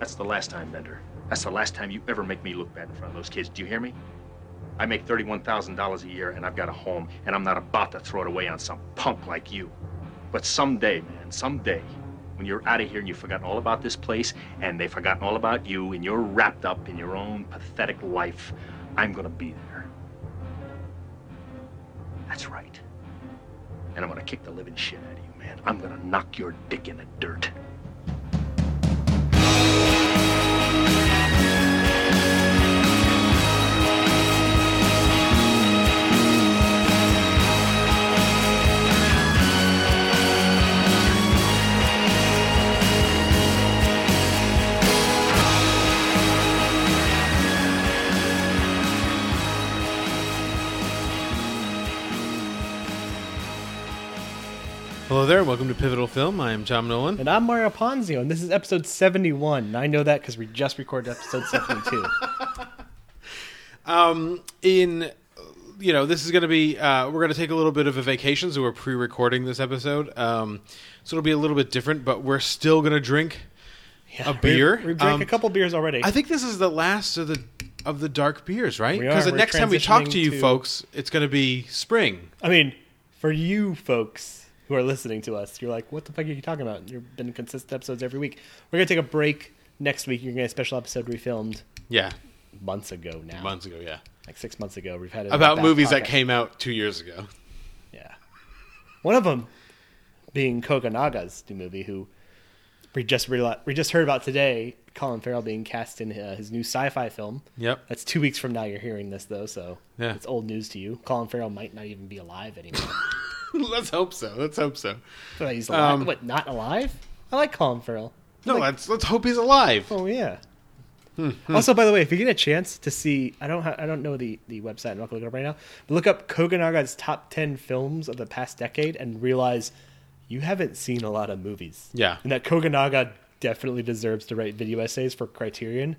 That's the last time, Bender. That's the last time you ever make me look bad in front of those kids. Do you hear me? I make $31,000 a year and I've got a home and I'm not about to throw it away on some punk like you. But someday, man, someday, when you're out of here and you've forgotten all about this place and they've forgotten all about you and you're wrapped up in your own pathetic life, I'm gonna be there. That's right. And I'm gonna kick the living shit out of you, man. I'm gonna knock your dick in the dirt. Hello there, welcome to Pivotal Film. I am Tom Nolan. And I'm Mario Ponzio, and this is episode 71. And I know that because we just recorded episode 72. Um, in you know, this is going to be uh, we're going to take a little bit of a vacation, so we're pre-recording this episode. Um, so it'll be a little bit different, but we're still going to drink a beer. We, we drank Um, a couple beers already. I think this is the last of the of the dark beers, right? Because the We're next time we talk to you to- folks, it's going to be spring. I mean, for you folks who are listening to us, you're like, what the fuck are you talking about? You've been consistent episodes every week. We're going to take a break next week. You're going to get a special episode we filmed Yeah, months ago now. months ago. Yeah, Like six months ago. We've had it about back movies that came out two years ago. Yeah. One of them being Kogonada's new movie, who we just we just heard about today. Colin Farrell being cast in uh, his new sci-fi film. Yep. That's two weeks from now. You're hearing this though, so Yeah. it's old news to you. Colin Farrell might not even be alive anymore. Let's hope so. Let's hope so. So he's alive. Um, what? Not alive? I like Colin Farrell. No, let's let's hope he's alive. Oh yeah. Hmm, Also, by the way, if you get a chance to see, I don't, ha- I don't know the, the website. I'm not gonna look it up right now. But look up Kogonada's top ten films of the past decade and realize you haven't seen a lot of movies. Yeah. and that Kogonada definitely deserves to write video essays for Criterion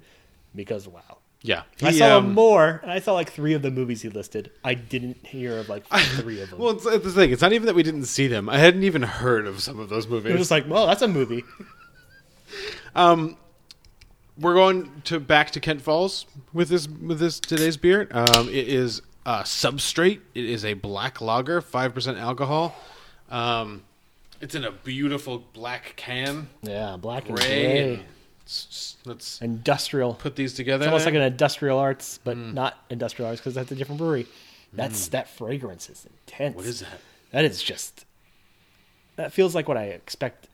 because wow, Yeah, I saw um, more. And I saw like three of the movies he listed. I didn't hear of like three of them. Well, it's, it's the thing. It's not even that we didn't see them. I hadn't even heard of some of those it was movies. just like, well, that's a movie. Um, we're going to back to Kent Falls with this with this today's beer. Um, it is uh, Substrate. It is a black lager, five percent alcohol. Um, it's in a beautiful black can, Yeah, black and gray. gray, and s- Let's industrial. put these together. It's almost like an industrial arts, but Hmm. not industrial arts because that's a different brewery. That's that fragrance is intense. what is that? That is just. That feels like what I expect.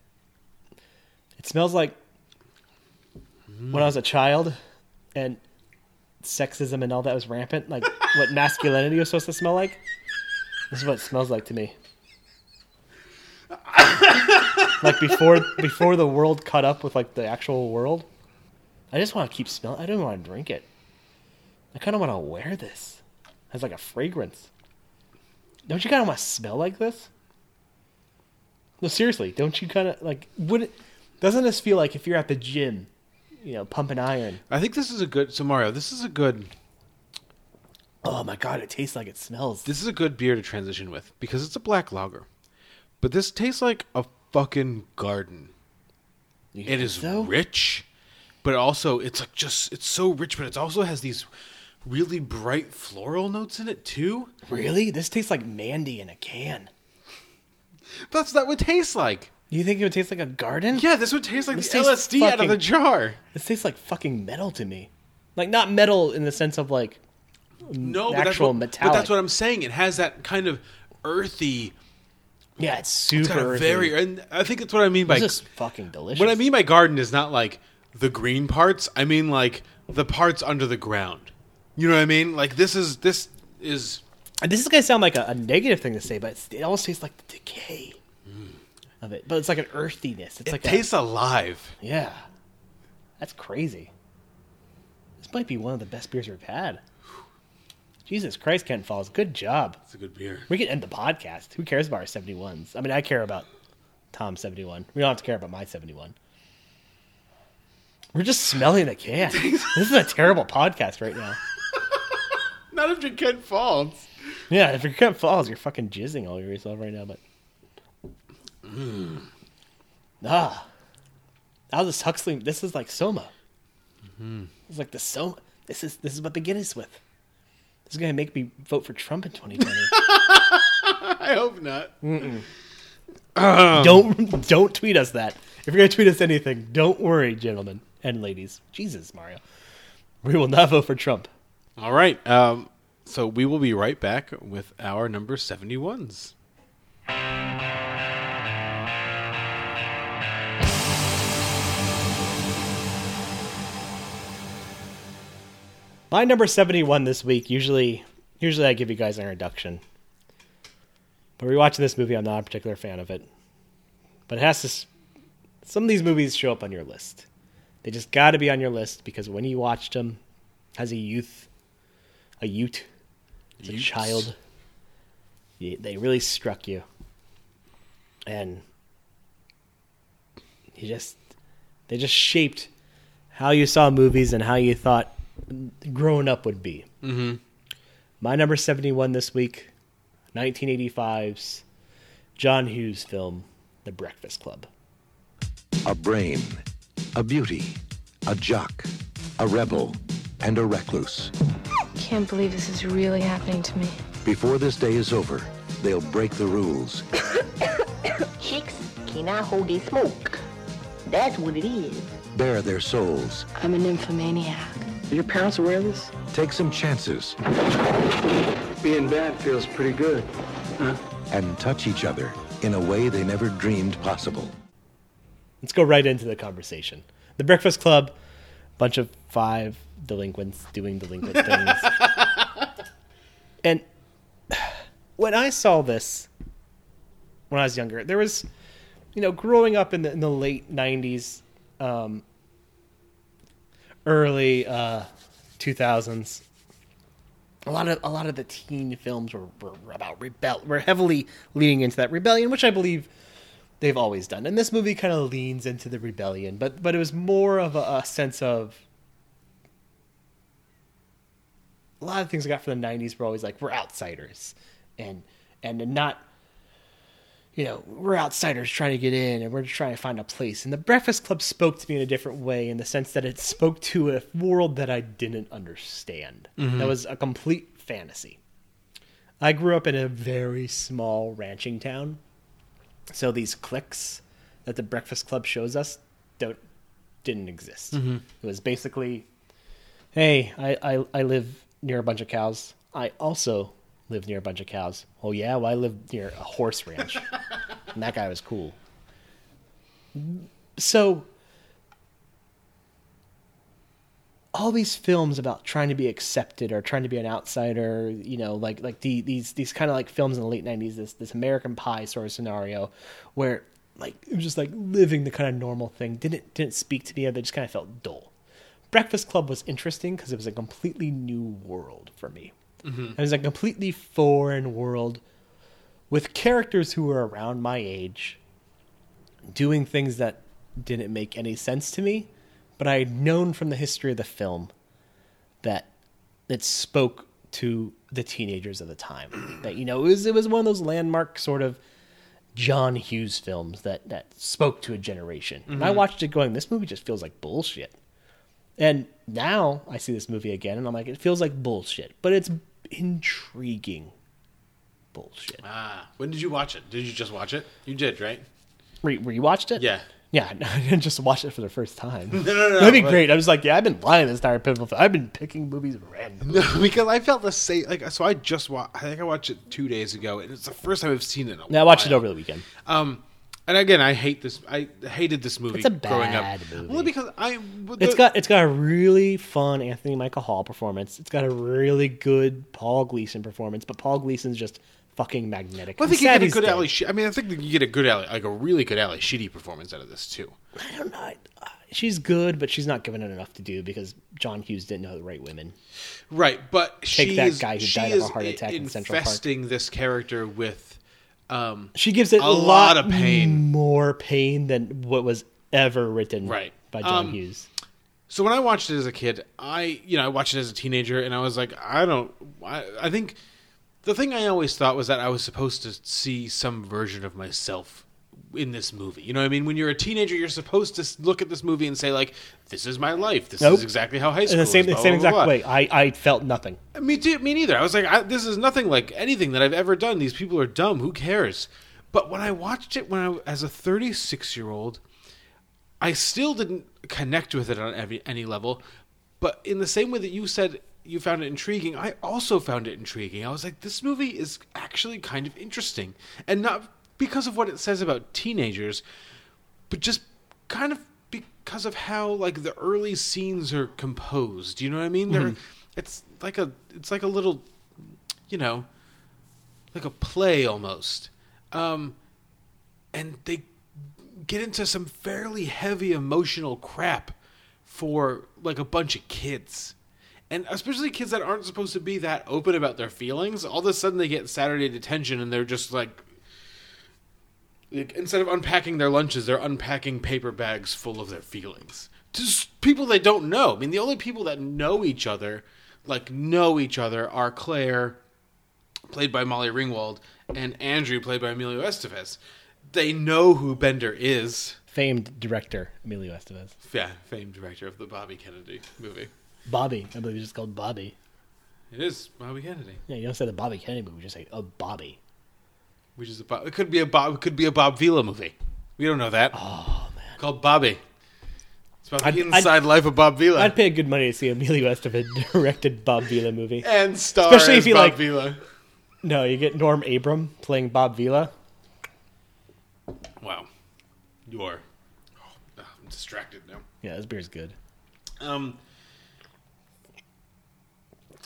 It smells like when I was a child, and sexism and all that was rampant. Like what masculinity was supposed to smell like. This is what it smells like to me. like before, before the world caught up with like the actual world. I just want to keep smelling. I don't want to drink it. I kind of want to wear this. It has like a fragrance. Don't you kind of want to smell like this? No, seriously. Don't you kind of like? Would it? Doesn't this feel like if you're at the gym, you know, pumping iron? I think this is a good. So Mario, this is a good. Oh my god, it tastes like it smells. This is a good beer to transition with because it's a black lager, but this tastes like a fucking garden. It is so? rich, but also it's like just it's so rich, but it also has these really bright floral notes in it too. Really? This tastes like Mandy in a can. That's what that would taste like. You think it would taste like a garden? Yeah, this would taste like This the LSD out of the jar. This tastes like fucking metal to me. Like not metal in the sense of like No, but actual what, but that's what I'm saying. It has that kind of earthy, yeah, it's super. it's got a very, and I think that's what I mean by This is fucking delicious. What I mean by garden is not like the green parts. I mean like the parts under the ground. You know what I mean? Like this is this is And this is gonna sound like a, a negative thing to say, but it's, it almost tastes like the decay mm. of it. But it's like an earthiness. It's it like tastes alive. yeah, that's crazy. This might be one of the best beers we've had. Jesus Christ, Kent Falls, good job. It's a good beer. We can end the podcast. Who cares about our seventy ones? I mean, I care about Tom's seventy one. We don't have to care about my seventy one. We're just smelling the can. this is a terrible podcast right now. Not if you're Kent Falls. Yeah, if you're Kent Falls, you're fucking jizzing all over yourself right now. But ah, Aldous Huxley. This is like Soma. It's like the so. This is this is what get us with. This is gonna make me vote for Trump in 2020. I hope not. don't don't tweet us that. If you're gonna tweet us anything, don't worry, gentlemen and ladies. Jesus, Mario, we will not vote for Trump. All right. Um, so we will be right back with our number 71s. My number 71 this week. Usually, usually I give you guys an introduction, but rewatching this movie, I'm not a particular fan of it. But it has to. Some of these movies show up on your list. They just got to be on your list because when you watched them as a youth, a Ute, as a child, they really struck you, and you just they just shaped how you saw movies and how you thought growing up would be. Mm-hmm. My number 71 this week, 1985's John Hughes film, The Breakfast Club. A brain, a beauty, a jock, a rebel, and a recluse. Can't believe this is really happening to me. Before this day is over, they'll break the rules Chicks cannot hold their smoke. That's what it is. bare their souls, I'm a nymphomaniac. Are your parents aware of this? take some chances, Being bad feels pretty good. huh? and touch each other in a way they never dreamed possible. Let's go right into the conversation. The Breakfast Club, bunch of five delinquents doing delinquent things. and when I saw this when I was younger, there was, you know, growing up in the, in the late 90s, um, early uh, 2000s, a lot of a lot of the teen films were, were about rebel were heavily leaning into that rebellion, which I believe they've always done. And this movie kind of leans into the rebellion, but but it was more of a, a sense of a lot of things I got from the '90s were always like we're outsiders, and and not you know we're outsiders trying to get in, and we're just trying to find a place. And the Breakfast Club spoke to me in a different way, in the sense that it spoke to a world that I didn't understand. That mm-hmm. was a complete fantasy. I grew up in a very small ranching town, so these cliques that the Breakfast Club shows us don't didn't exist. Mm-hmm. It was basically, hey, I, I I live near a bunch of cows. I also live near a bunch of cows. Oh yeah, well I live near a horse ranch, and that guy was cool. So all these films about trying to be accepted or trying to be an outsider, you know, like like the, these these kind of like films in the late '90s, this this American Pie sort of scenario, where like it was just like living the kind of normal thing didn't didn't speak to me. They just kind of felt dull. Breakfast Club was interesting because it was a completely new world for me. Mm-hmm. It was a completely foreign world with characters who were around my age, doing things that didn't make any sense to me, but I had known from the history of the film that it spoke to the teenagers of the time. That you know, it was it was one of those landmark sort of John Hughes films that that spoke to a generation. And I mm-hmm. watched it going, this movie just feels like bullshit. And now I see this movie again and I'm like, it feels like bullshit, but it's intriguing bullshit. Ah, when did you watch it? Did you just watch it? You did, right? Re- rewatched it? Yeah. Yeah, I didn't just watch it for the first time. No, no, no. That'd be but- great. I was like, yeah, I've been lying this entire pivotal. I've been picking movies randomly. No, because I felt the same. Like, so I just watched. I think I watched it two days ago, and it's the first time I've seen it. In a Yeah, I watched it over the weekend. Um, and again, I hate this. I hated this movie. It's a growing bad up. movie. Well, because I. but It's the- got it's got a really fun Anthony Michael Hall performance. It's got a really good Paul Gleason performance, but Paul Gleason's just fucking magnetic. Well, I think you get a good dead. Ally. I mean, I think you get a good Ally, like a really good Ally Sheedy performance out of this too. I don't know. I- She's good, but she's not given it enough to do because John Hughes didn't know the right women. Right, but Take she that is, guy who died of a heart attack in Central Park. infesting this character with. Um, She gives it A a, lot of pain. more pain than what was ever written Right. by John Um, Hughes. So when I watched it as a kid, I you know I watched it as a teenager, and I was like, I don't. I, I think the thing I always thought was that I was supposed to see some version of myself in this movie. You know what I mean? When you're a teenager, you're supposed to look at this movie and say like, "This is my life. This Nope. is exactly how high school In the same is." blah, same blah, exact blah, way, I I felt nothing. Me too. Me neither. I was like, I, this is nothing like anything that I've ever done. These people are dumb. Who cares? But when I watched it when I as a 36 year old, I still didn't connect with it on every, any level. But in the same way that you said you found it intriguing, I also found it intriguing. I was like, this movie is actually kind of interesting, and not because of what it says about teenagers, but just kind of because of how like the early scenes are composed. You know what I mean? They're it's like a it's like a little, you know, like a play almost. Um, and they get into some fairly heavy emotional crap for like a bunch of kids. And especially kids that aren't supposed to be that open about their feelings, all of a sudden they get Saturday detention and they're just like, like instead of unpacking their lunches, they're unpacking paper bags full of their feelings. Just people they don't know. I mean, the only people that know each other, like know each other, are Claire, played by Molly Ringwald, and Andrew, played by Emilio Estevez. They know who Bender is. Famed director Emilio Estevez. Yeah, famed director of the Bobby Kennedy movie. Bobby, I believe it's just called Bobby. It is Bobby Kennedy, Yeah, you don't say the Bobby Kennedy movie, you just say a Bobby. Which is a Bob, it could be a Bob it could be a Bob Vila movie. We don't know that. Oh man, called Bobby. It's about the I'd- inside I'd- life of Bob Vila. I'd pay good money to see Emilio Estevez directed Bob Vila movie. and star Especially if you Bob like- Vila. No, you get Norm Abram playing Bob Vila. Wow, you are. Oh, I'm distracted now. Yeah, this beer's good. Um,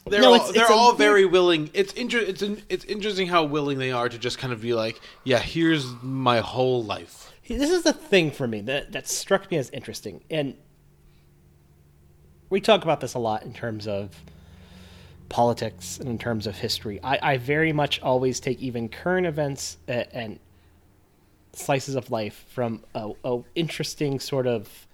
they're No, all, it's- they're it's all very willing. It's inter- it's in- it's interesting how willing they are to just kind of be like, yeah, here's my whole life. This is the thing for me that that struck me as interesting, and we talk about this a lot in terms of politics and in terms of history. I, I very much always take even current events and, and slices of life from a, a interesting sort of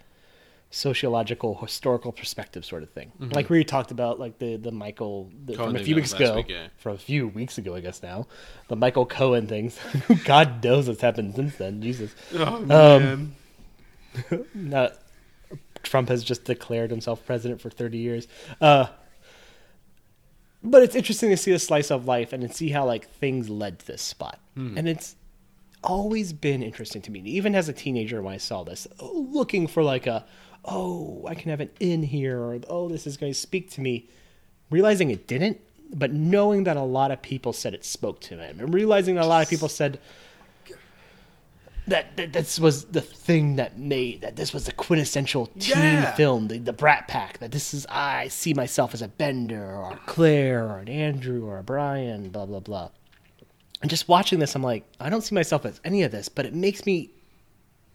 sociological historical perspective sort of thing. Like we talked about like the the michael the, from a few weeks ago. week, yeah. from a few weeks ago i guess now. The michael cohen things. God knows what's happened since then. Jesus. Oh man. uh, Trump has just declared himself president for 30 years. Uh, but it's interesting to see a slice of life and to see how like things led to this spot. And it's always been interesting to me, even as a teenager when I saw this, looking for like a, oh, I can have an in here, or oh, this is going to speak to me. Realizing it didn't, but knowing that a lot of people said it spoke to him, and realizing that a lot of people said, that, that this was the thing that made that this was the quintessential teen Yeah. film, the, the Brat Pack. That this is I see myself as a Bender or a Claire or an Andrew or a Brian, blah blah blah. And just watching this, I'm like, I don't see myself as any of this, but it makes me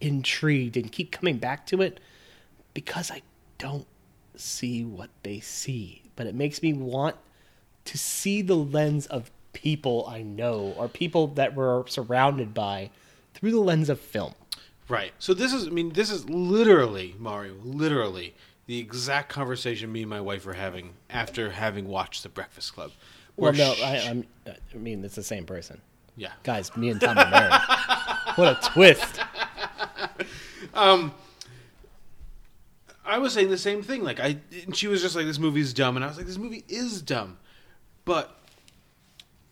intrigued and keep coming back to it because I don't see what they see. But it makes me want to see the lens of people I know or people that we're surrounded by through the lens of film. Right. So this is, I mean, this is literally Mario, literally the exact conversation me and my wife were having after having watched The Breakfast Club. Well, no, sh- I, I mean it's the same person, yeah. guys. Me and Tom are married. what a twist! Um, I was saying the same thing. Like I, and she was just like, "This movie's dumb," and I was like, "This movie is dumb," but,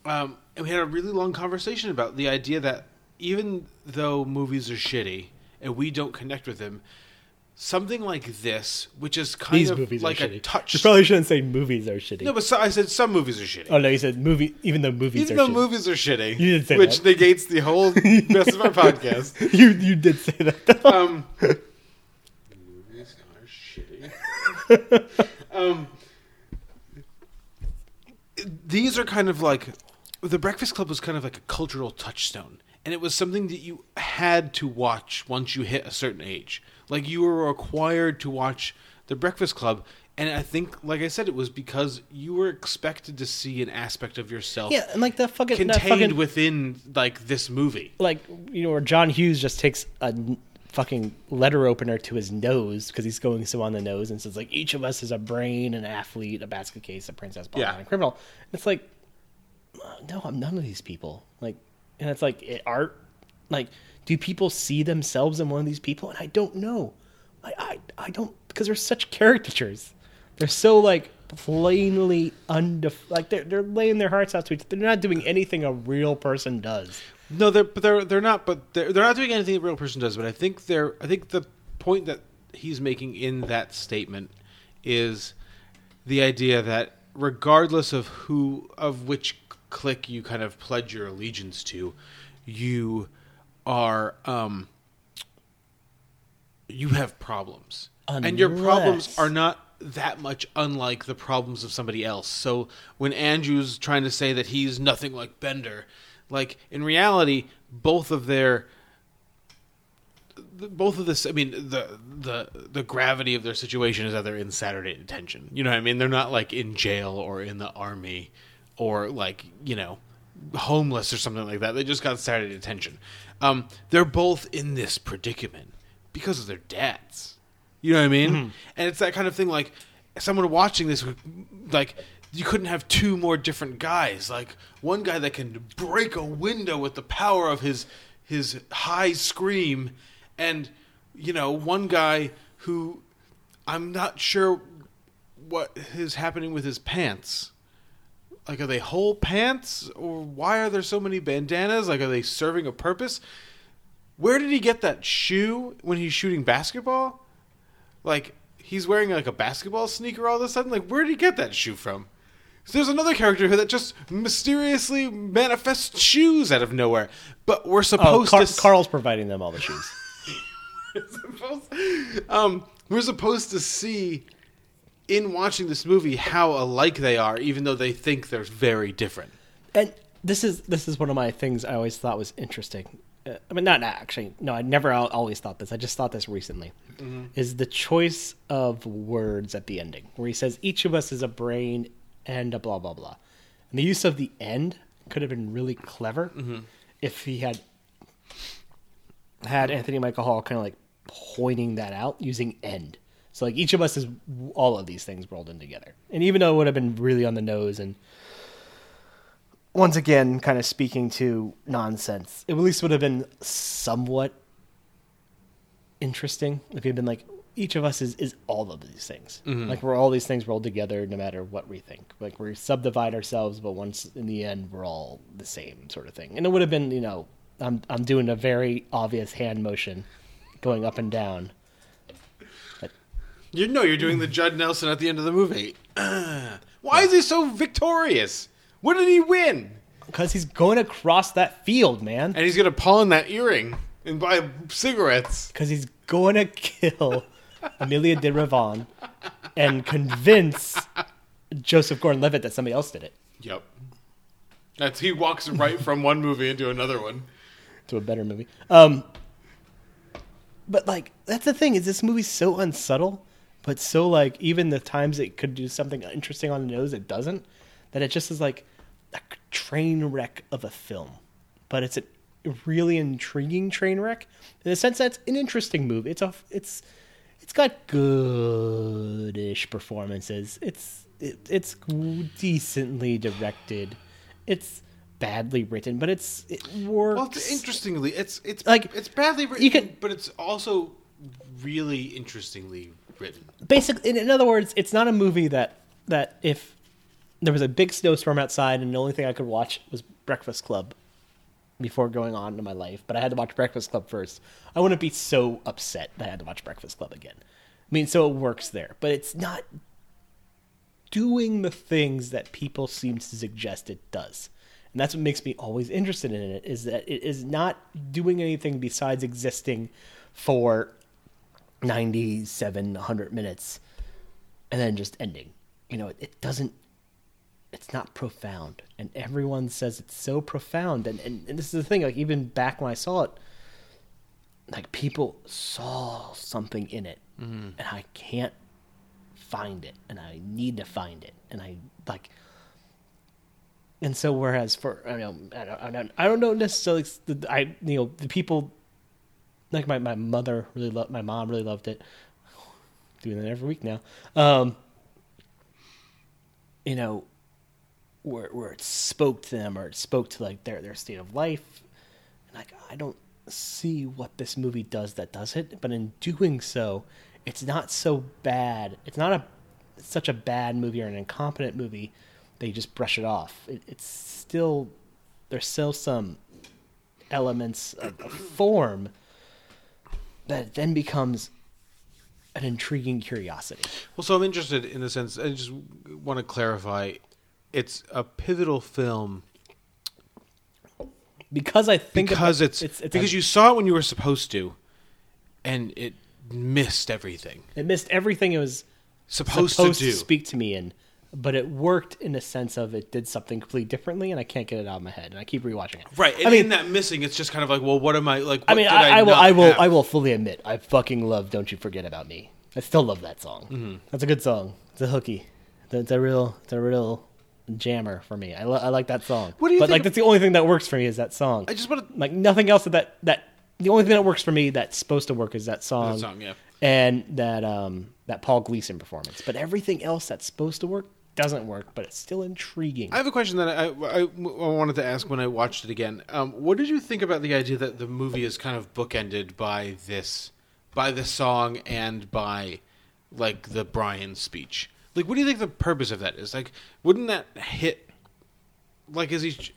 um, and we had a really long conversation about the idea that even though movies are shitty and we don't connect with them, something like this, which is kind These of movies like are a shitty. touch. You probably shouldn't say movies are shitty. no, but so, I said some movies are shitty. oh no, you said movie. Even though movies even are though shitty. movies are shitty, You didn't say which that. negates the whole rest of our podcast. you you did say that. Um, movies are shitty. um, these are kind of like the Breakfast Club was kind of like a cultural touchstone, and it was something that you had to watch once you hit a certain age. Like you were required to watch the Breakfast Club. And I think, like I said, it was because you were expected to see an aspect of yourself yeah, and like the fucking contained fucking, within like this movie. like you know where John Hughes just takes a fucking letter opener to his nose because he's going so on the nose and says like each of us is a brain, an athlete, a basket case, a princess, blah, Yeah. blah, a criminal. And it's like, uh, no, I'm none of these people. Like, and it's like it, art Like, do people see themselves in one of these people? And I don't know. I I, I don't because they're such caricatures. They're so like plainly undef like they're they're laying their hearts out to each. They're not doing anything a real person does. No, they're but they're they're not. But they're they're not doing anything a real person does. But I think they're. I think the point that he's making in that statement is the idea that regardless of who of which clique you kind of pledge your allegiance to, you are um you have problems, and your problems are not that much unlike the problems of somebody else. So when Andrew's trying to say that he's nothing like Bender, like in reality, both of their both of this i mean the the the gravity of their situation is that they're in saturday detention. You know what i mean? They're not like in jail or in the army or like you know homeless or something like that. They just got saturday detention. Um they're both in this predicament because of their dads. You know what i mean? And it's that kind of thing like someone watching this like you couldn't have two more different guys. Like one guy that can break a window with the power of his his high scream and you know one guy who i'm not sure what is happening with his pants. Like are they whole pants? Or why are there so many bandanas? Like are they serving a purpose? Where did he get that shoe when he's shooting basketball? Like he's wearing like a basketball sneaker all of a sudden? Like where did he get that shoe from so there's another character here that just mysteriously manifests shoes out of nowhere but we're Oh, supposed Car- to s- Carl's providing them all the shoes. supposed- um, we're supposed to see in watching this movie how alike they are, even though they think they're very different. and this is this is one of my things I always thought was interesting. Uh, I mean, not actually. No, I never al- always thought this. I just thought this recently. Is the choice of words at the ending, where he says each of us is a brain and a blah blah blah, and the use of the end could have been really clever mm-hmm. if he had had Anthony Michael Hall kind of like pointing that out using end. So like each of us is all of these things rolled in together, and even though it would have been really on the nose and once again kind of speaking to nonsense, it at least would have been somewhat interesting if he'd been like each of us is, is all of these things like we're all these things rolled together no matter what we think like we subdivide ourselves but once in the end we're all the same sort of thing and it would have been you know i'm, I'm doing a very obvious hand motion going up and down You know, you're doing the Judd Nelson at the end of the movie. Uh, why is he so victorious? What did he win? because he's going across that field man And he's gonna pawn that earring and buy cigarettes. because he's going to kill Emilie de Ravin and convince Joseph Gordon-Levitt that somebody else did it Yep. That's he walks right from one movie into another one. to a better movie. Um, but like that's the thing is this movie's so unsubtle, but so like even the times it could do something interesting on the nose, it doesn't. That it just is like a train wreck of a film, but it's a really intriguing train wreck in the sense that it's an interesting movie. It's a it's it's got goodish performances. It's it, it's decently directed. It's badly written, but it's it works. Well, it's, interestingly, it's it's Like, it's badly written, can- but it's also really interestingly written. basically in, in other words it's not a movie that that if there was a big snowstorm outside and the only thing i could watch was breakfast club before going on in my life but i had to watch breakfast club first. I wouldn't be so upset that i had to watch breakfast club again. I mean so it works there but it's not doing the things that people seem to suggest it does. And that's what makes me always interested in it is that it is not doing anything besides existing for 97 100 minutes and then just ending. You know it, it doesn't it's not profound. And everyone says it's so profound. And, and, and this is the thing like even back when i saw it like people saw something in it. And i can't find it. And i need to find it. And i like and so whereas for i don't know, i don't, I don't, I don't know necessarily the, i you know the people like my, my mother really loved my mom really loved it. Doing that every week now. Um you know where where it spoke to them or it spoke to like their their state of life and like i don't see what this movie does that does it, but in doing so, it's not so bad. It's not a such a bad movie or an incompetent movie you just brush it off. It, it's still there's still some elements of, of form that then becomes an intriguing curiosity. Well, so I'm interested in the sense. I just want to clarify. It's a pivotal film Because I think because about- it's, it's, it's because a- you saw it when you were supposed to, and it missed everything. it missed everything it was Supposed, supposed to do. speak to me in, but it worked in the sense of it did something completely differently, and I can't get it out of my head, and I keep rewatching it. right. And I mean, in that missing, it's just kind of like, well, what am I like? What I mean, did I, I, will, I will, have? I will fully admit, I fucking love "Don't You Forget About Me." I still love that song. Mm-hmm. That's a good song. It's a hooky. It's a real, it's a real jammer for me. I, lo- I like that song. What do you but think like, of- that's the only thing that works for me is that song. I just want to. like nothing else that that the only thing that works for me that's supposed to work is that song, That song, yeah. and that um that Paul Gleason performance. But everything else that's supposed to work doesn't work, but it's still intriguing. I have a question that I, I, I wanted to ask when I watched it again. Um, what did you think about the idea that the movie is kind of bookended by this, by the song and by, like the Brian speech? Like, what do you think the purpose of that is? Like, wouldn't that hit? Like, is he?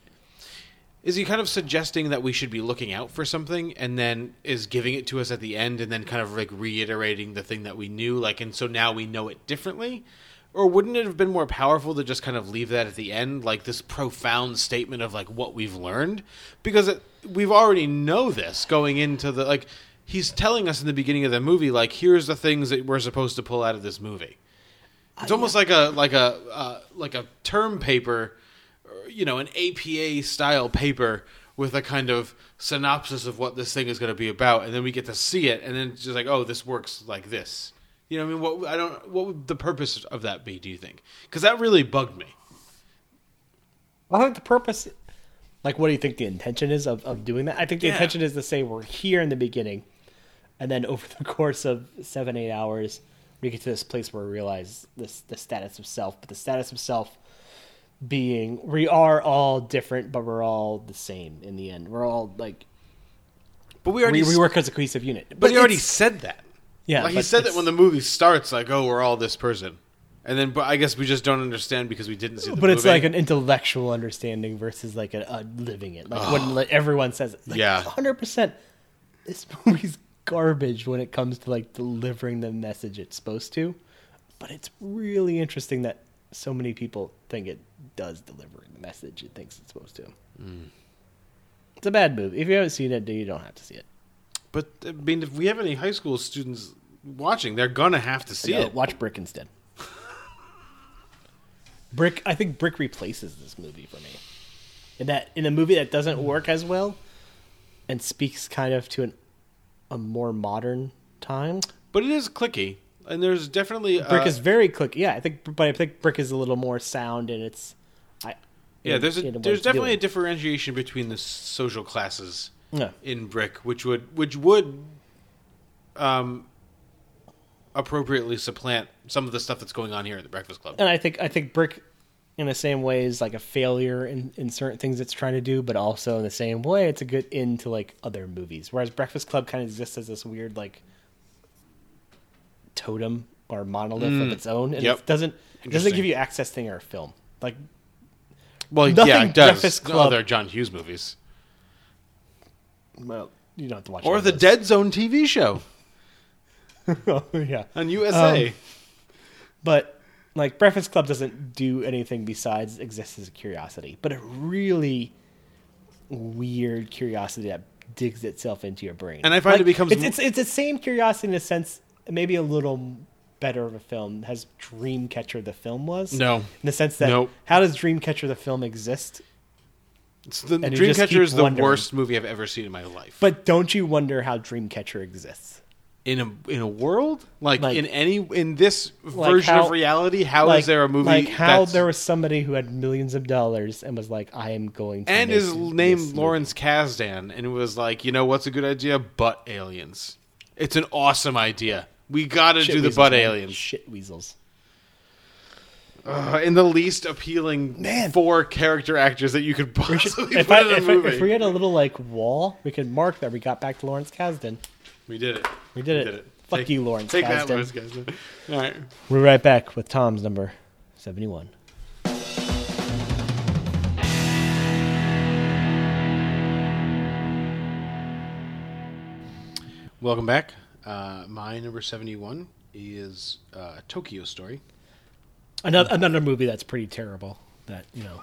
Is he kind of suggesting that we should be looking out for something, and then is giving it to us at the end, and then kind of like reiterating the thing that we knew, like, and so now we know it differently? Or wouldn't it have been more powerful to just kind of leave that at the end, like this profound statement of like what we've learned? Because it, we've already know this going into the like he's telling us in the beginning of the movie, like here's the things that we're supposed to pull out of this movie. It's almost like a like a uh, like a term paper, you know, an APA style paper with a kind of synopsis of what this thing is going to be about, and then we get to see it, and then it's just like, oh, this works like this. You know, what I mean, what I don't, what would the purpose of that be? Do you think? Because that really bugged me. I think the purpose, like, what do you think the intention is of, of doing that? I think the Yeah. intention is to say we're here in the beginning, and then over the course of seven, eight hours, we get to this place where we realize this the status of self, but the status of self being we are all different, but we're all the same in the end. We're all like But we already, we, we work as a cohesive unit. but he already said that. yeah, like he said that when the movie starts, like, oh, we're all this person, and then, but I guess we just don't understand because we didn't see. The but it's movie. like an intellectual understanding versus like a, a living it. Like when everyone says it. Like, Yeah. hundred percent. This movie's garbage when it comes to like delivering the message it's supposed to, but it's really interesting that so many people think it does deliver the message it thinks it's supposed to. Mm. It's a bad movie. If you haven't seen it, then you don't have to see it. But I mean, if we have any high school students watching, they're gonna have to see No, it. Watch Brick instead. Brick, I think Brick replaces this movie for me. In that, in a movie that doesn't work as well, and speaks kind of to an a more modern time. But it is cliquey, and there's definitely Brick uh, is very quick. Yeah, I think, but I think Brick is a little more sound, and it's. I, yeah. in- There's a, there's definitely a differentiation between the social classes Yeah. in Brick, which would which would um appropriately supplant some of the stuff that's going on here at the Breakfast Club. and I think I think Brick, in the same way, as like a failure in, in certain things it's trying to do, but also in the same way, it's a good into like other movies. Whereas Breakfast Club kind of exists as this weird like totem or monolith of its own, and Yep. it doesn't it doesn't give you access to our film. Like Well, Nothing yeah, it does. Breakfast Club- they're John Hughes movies, well, you don't have to watch or the those. Dead Zone TV show yeah. on USA. Um, But like Breakfast Club doesn't do anything besides exist as a curiosity, but a really weird curiosity that digs itself into your brain. And I find it becomes it's, it's it's the same curiosity in a sense, maybe a little better of a film as Dreamcatcher the film was. No. in the sense that Nope. how does Dreamcatcher the film exist? It's the, and you just Dreamcatcher is the wondering. worst movie I've ever seen in my life. But don't you wonder how Dreamcatcher exists? In a in a world like, Like- in any in this Like version how- of reality, how is there a movie like how that's- there was somebody who had millions of dollars and was like, "I am going to." and make is this named movie." Lawrence Kasdan and it was like, you know what's a good idea? Butt aliens. It's an awesome idea. We got to Shit do the weasels, butt man. aliens. Shit weasels. uh, in the least appealing Man. four character actors that you could possibly If, put I, in a if, I, movie. if we had a little like wall, we could mark that we got back to Lawrence Kasdan. We did it. We did it. did it. Fuck Take- you, Lawrence Take that, Lawrence Kasdan. All right. We're right back with Tom's number seventy-one. Welcome back. Uh, my number 71 is uh, Tokyo Story. Another another movie that's pretty terrible. That you know,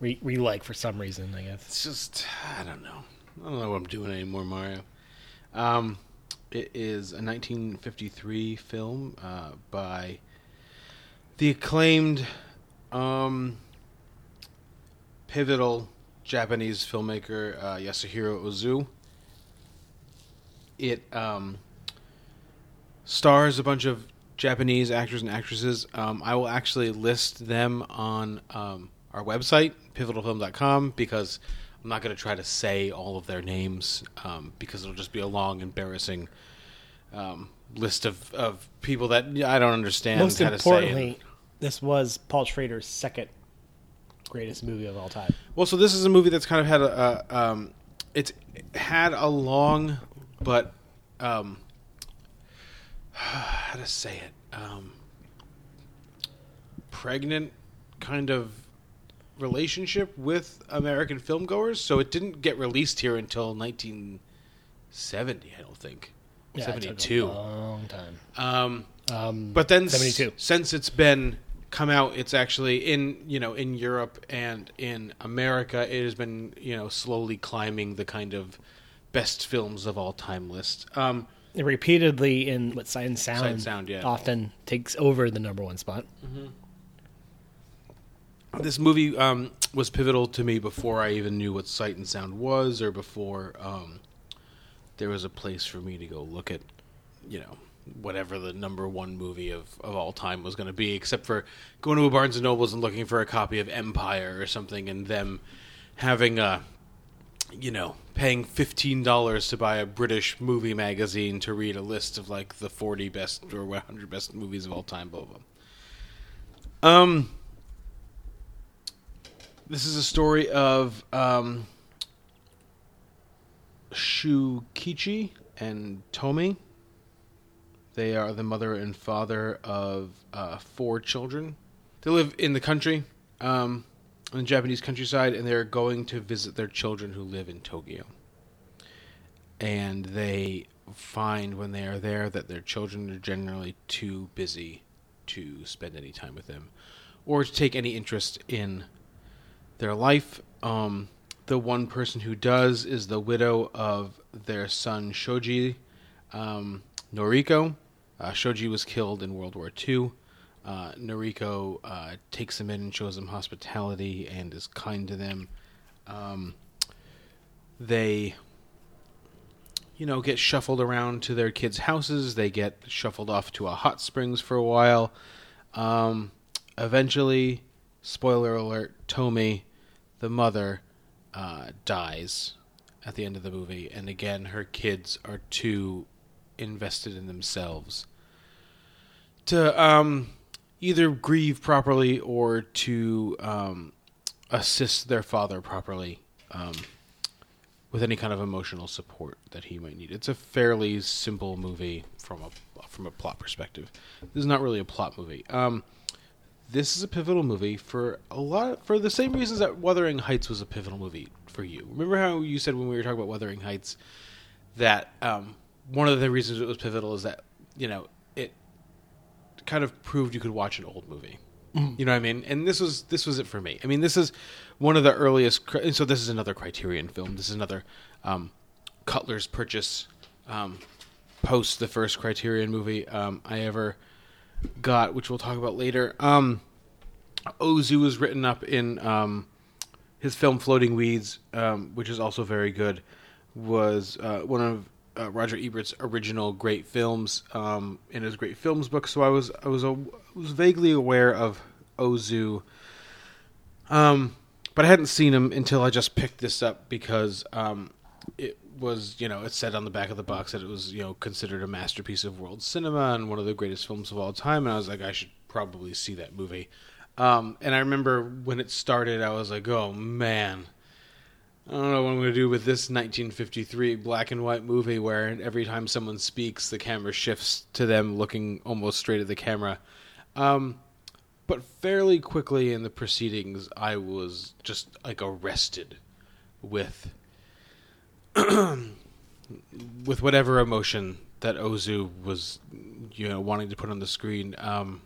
we we like for some reason. I guess. It's just, I don't know. I don't know what I'm doing anymore, Mario. Um, it is a 1953 film uh, by the acclaimed, um, pivotal Japanese filmmaker uh, Yasuhiro Ozu. It um, stars a bunch of Japanese actors and actresses. Um, I will actually list them on um, our website, pivotalfilm.com, because I'm not going to try to say all of their names um, because it'll just be a long, embarrassing um, list of, of people that I don't understand Most how to say. importantly, this was Paul Schrader's second greatest movie of all time. Well, so this is a movie that's kind of had a, a um, it's had a long, but um, how to say it, um, pregnant kind of relationship with American filmgoers. So it didn't get released here until 1970, I don't think. Yeah, it took a 72. long time. Um, Um, but then, s- 72. since it's been come out, it's actually in you know in Europe and in America. It has been you know slowly climbing the kind of best films of all time list. Um, It repeatedly in what Sight and Sound, Sight and Sound, yeah. often takes over the number one spot. This movie um, was pivotal to me before I even knew what Sight and Sound was, or before um, there was a place for me to go look at, you know, whatever the number one movie of, of all time was going to be, except for going to a Barnes and Nobles and looking for a copy of Empire or something, and them having a, you know, paying fifteen dollars to buy a British movie magazine to read a list of like the forty best or one hundred best movies of all time, blah blah. blah. Um. This is a story of um, Shukichi and Tomi. They are the mother and father of uh, four children. They live in the country, um, in the Japanese countryside, and they're going to visit their children who live in Tokyo. And they find when they are there that their children are generally too busy to spend any time with them or to take any interest in their life. Um, the one person who does is the widow of their son Shoji um, Noriko. Uh, Shoji was killed in World War II. Uh, Noriko uh, takes them in and shows them hospitality and is kind to them. Um, they, you know, get shuffled around to their kids' houses. They get shuffled off to a hot springs for a while. Um, eventually, spoiler alert, Tomi, the mother, uh, dies at the end of the movie, and again, her kids are too invested in themselves to um, either grieve properly or to um, assist their father properly um, with any kind of emotional support that he might need. It's a fairly simple movie from a from a plot perspective. This is not really a plot movie. Um, this is a pivotal movie for a lot for the same reasons that Wuthering Heights was a pivotal movie for you. Remember how you said when we were talking about Wuthering Heights that um, one of the reasons it was pivotal is that you know it kind of proved you could watch an old movie. You know what I mean? And this was this was it for me. I mean, this is one of the earliest. So this is another Criterion film. This is another um, Cutler's purchase um, post the first Criterion movie um, I ever got, which we'll talk about later. Um, Ozu was written up in um, his film Floating Weeds, um, which is also very good. Was uh, one of uh, Roger Ebert's original great films um, in his great films book. So I was I was a, was vaguely aware of Ozu, um, but I hadn't seen him until I just picked this up because um, it was you know it said on the back of the box that it was you know considered a masterpiece of world cinema and one of the greatest films of all time, and I was like I should probably see that movie. Um, and I remember when it started, I was like, "Oh man, I don't know what I'm going to do with this 1953 black and white movie where every time someone speaks, the camera shifts to them looking almost straight at the camera." Um, but fairly quickly in the proceedings, I was just like arrested with with whatever emotion that Ozu was, you know, wanting to put on the screen. Um,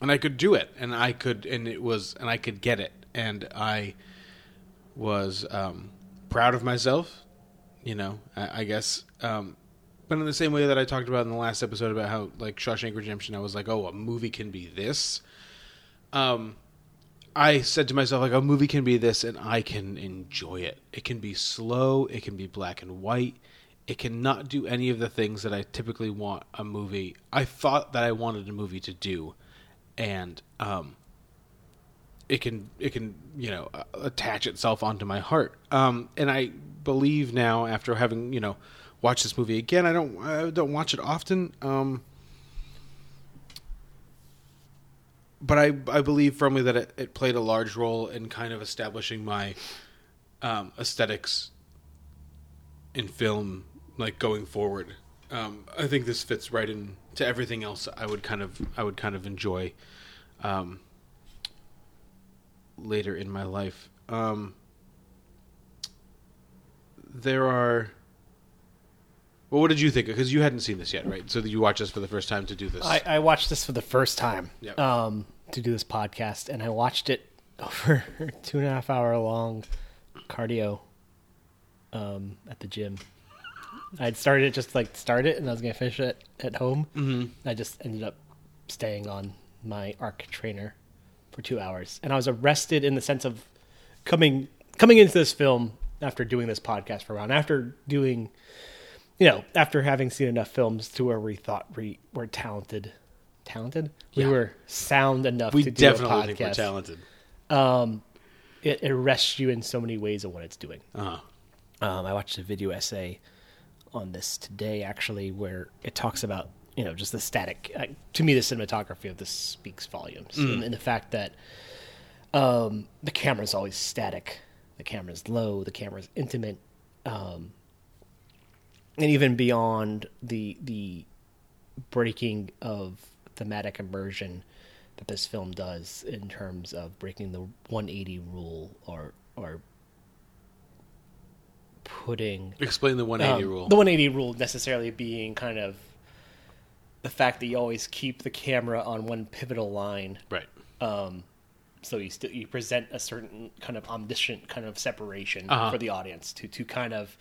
and I could do it, and I could, and it was, and I could get it, and I was um, proud of myself. You know, I, I guess. Um, but in the same way that I talked about in the last episode about how, like Shawshank Redemption, I was like, "Oh, a movie can be this." Um, I said to myself, like, a movie can be this, and I can enjoy it. It can be slow. It can be black and white. It cannot do any of the things that I typically want a movie. I thought that I wanted a movie to do, and um, it can it can you know attach itself onto my heart. Um, and I believe now, after having you know watched this movie again, I don't I don't watch it often. Um, but I I believe firmly that it, it played a large role in kind of establishing my um, aesthetics in film, like going forward. Um, I think this fits right into everything else I would kind of I would kind of enjoy um, later in my life. Um, there are. Well, what did you think? Because you hadn't seen this yet, right? So you watched this for the first time to do this. I, I watched this for the first time Yep. um, to do this podcast, and I watched it over two and a half hour long cardio um, at the gym. I'd started it just like start it, and I was gonna finish it at home. Mm-hmm. I just ended up staying on my arc trainer for two hours, and I was arrested in the sense of coming coming into this film after doing this podcast for a while, and after doing you know, after having seen enough films to where we thought we were talented, talented, we Yeah. were sound enough we to do a definitely podcast. think we're talented. Um, it, arrests you in so many ways of what it's doing. Uh-huh. Um, I watched a video essay on this today, actually, where it talks about you know just the static. Uh, to me, the cinematography of this speaks volumes, and, and the fact that um, the is always static, the camera is low, the camera is intimate, um, and even beyond the the breaking of thematic immersion that this film does in terms of breaking the 180 rule or or putting Explain the 180 um, rule. The 180 rule necessarily being kind of the fact that you always keep the camera on one pivotal line. right. Um, so you still you present a certain kind of omniscient kind of separation Uh-huh. for the audience to to kind of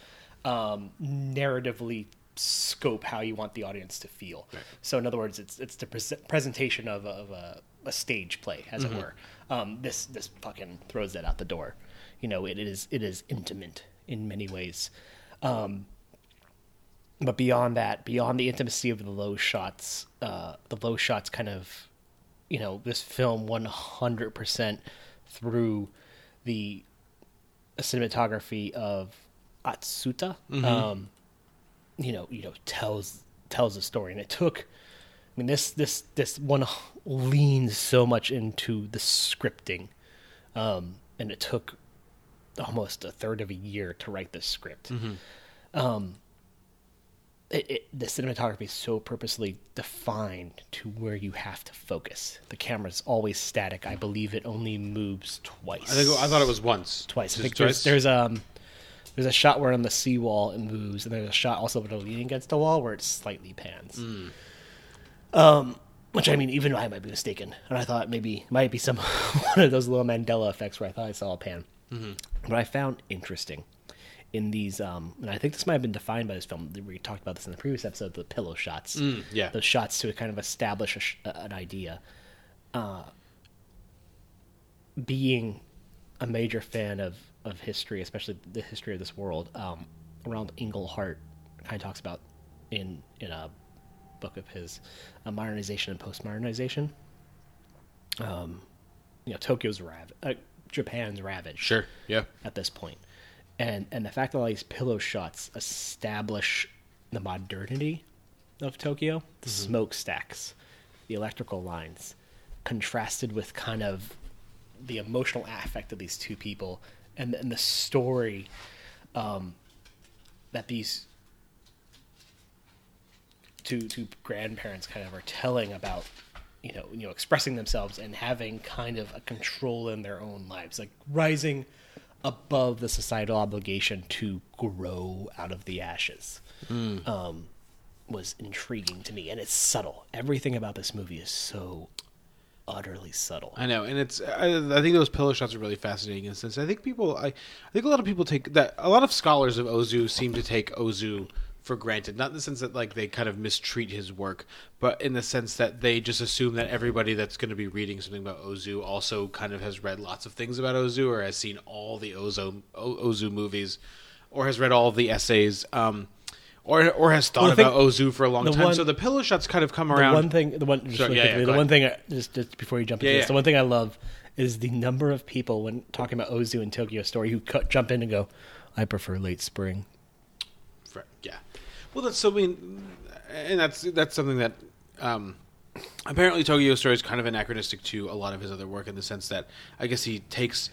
um, narratively scope how you want the audience to feel. So in other words, it's it's the pres presentation of, a- of a, a stage play, as Mm-hmm. it were. Um, this this fucking throws that out the door. You know, it is it is intimate in many ways. Um, but beyond that, beyond the intimacy of the low shots, uh, the low shots kind of, you know, this film one hundred percent through the cinematography of Atsuta. Um, you know, you know, tells tells a story, and it took. I mean, this this this one leans so much into the scripting, um, and it took almost a third of a year to write this script. Um, it, it, the cinematography is so purposely defined to where you have to focus. The camera's always static. I believe it only moves twice. I think I thought it was once. twice. I think there's, twice? there's um there's a shot where on the seawall it moves, and there's a shot also where they're leaning against the wall where it slightly pans. Hmm. Um, which I mean, even I might be mistaken, and I thought maybe it might be some one of those little Mandela effects where I thought I saw a pan. Mm-hmm. What I found interesting in these, um, and I think this might have been defined by this film. We talked about this in the previous episode, the pillow shots. Mm, yeah. those shots to kind of establish a sh- an idea. Uh, being a major fan of, of history, especially the history of this world, um, around Inglehart kind of talks about in in a book of his, uh, modernization and postmodernization. Um, you know, Tokyo's rav- uh, Japan's ravaged Sure. Yeah. at this point, and and the fact that all these pillow shots establish the modernity of Tokyo, the smokestacks, the electrical lines, contrasted with kind of the emotional affect of these two people and, and the story um, that these two two grandparents kind of are telling about you know you know expressing themselves and having kind of a control in their own lives like rising above the societal obligation to grow out of the ashes um, was intriguing to me. And it's subtle. Everything about this movie is so utterly subtle I know, and it's. I, I think those pillow shots are really fascinating in sense. I think people. I, I think a lot of people take that. A lot of scholars of Ozu seem to take Ozu for granted, not in the sense that like they kind of mistreat his work, but in the sense that they just assume that everybody that's going to be reading something about Ozu also kind of has read lots of things about Ozu or has seen all the Ozu o, Ozu movies, or has read all the essays. Um, or, or has thought Well, about Ozu for a long time. one- so the pillow shots kind of come the around. one thing the one just really yeah, yeah, quickly, the one thing I, just, just before you jump into Yeah, this the one thing i love is the number of people when talking about ozu and tokyo story who cut, jump in and go i prefer late spring Right, yeah. Well, that's so I mean, and that's that's something that um, apparently Tokyo Story is kind of anachronistic to a lot of his other work in the sense that I guess he takes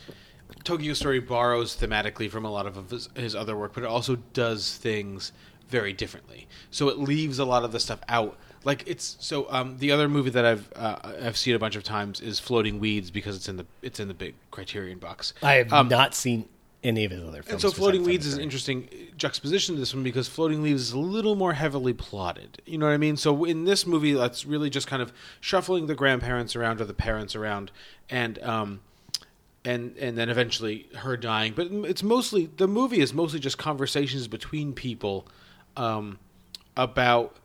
Tokyo Story borrows thematically from a lot of his, his other work, but it also does things very differently. So it leaves a lot of the stuff out. Like it's so um, the other movie that I've uh, I've seen a bunch of times is Floating Weeds because it's in the it's in the big Criterion box. i have Um, not seen any of his other films and so Floating Weeds is an interesting juxtaposition to this one because Floating Leaves is a little more heavily plotted. You know what I mean? So in this movie, that's really just kind of shuffling the grandparents around or the parents around, and um, and and then eventually her dying. But it's mostly the movie is mostly just conversations between people um, about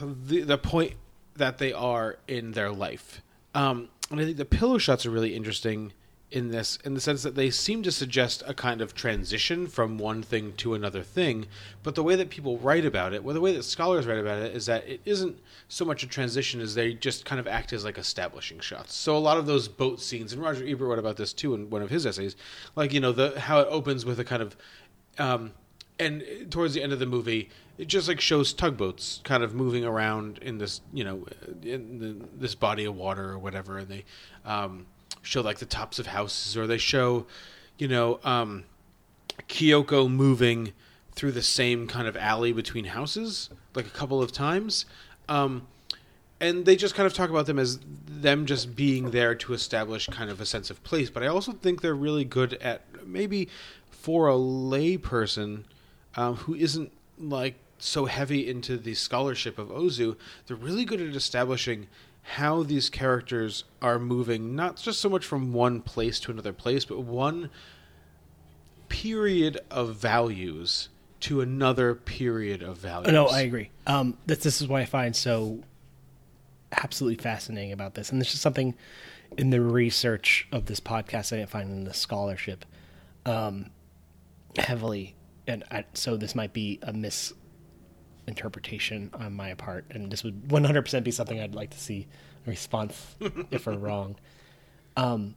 the the point that they are in their life. Um, and I think the pillow shots are really interesting in this, in the sense that they seem to suggest a kind of transition from one thing to another thing. But the way that people write about it, well, the way that scholars write about it, is that it isn't so much a transition as they just kind of act as like establishing shots. So a lot of those boat scenes, and Roger Ebert wrote about this too in one of his essays, like you know the how it opens with a kind of um, and towards the end of the movie, it just like shows tugboats kind of moving around in this, you know, in the, this body of water or whatever, and they um, show like the tops of houses, or they show, you know, um, Kyoko moving through the same kind of alley between houses, like a couple of times. Um, and they just kind of talk about them as them just being there to establish kind of a sense of place. But I also think they're really good at maybe for a lay person um, who isn't like so heavy into the scholarship of Ozu, they're really good at establishing how these characters are moving, not just so much from one place to another place, but one period of values to another period of values. No, I agree. Um, this, this is why I find so absolutely fascinating about this, and this is something in the research of this podcast I didn't find in the scholarship um, heavily, and I, so this might be a misinterpretation on my part, and this would 100% be something I'd like to see a response if we're wrong. Um,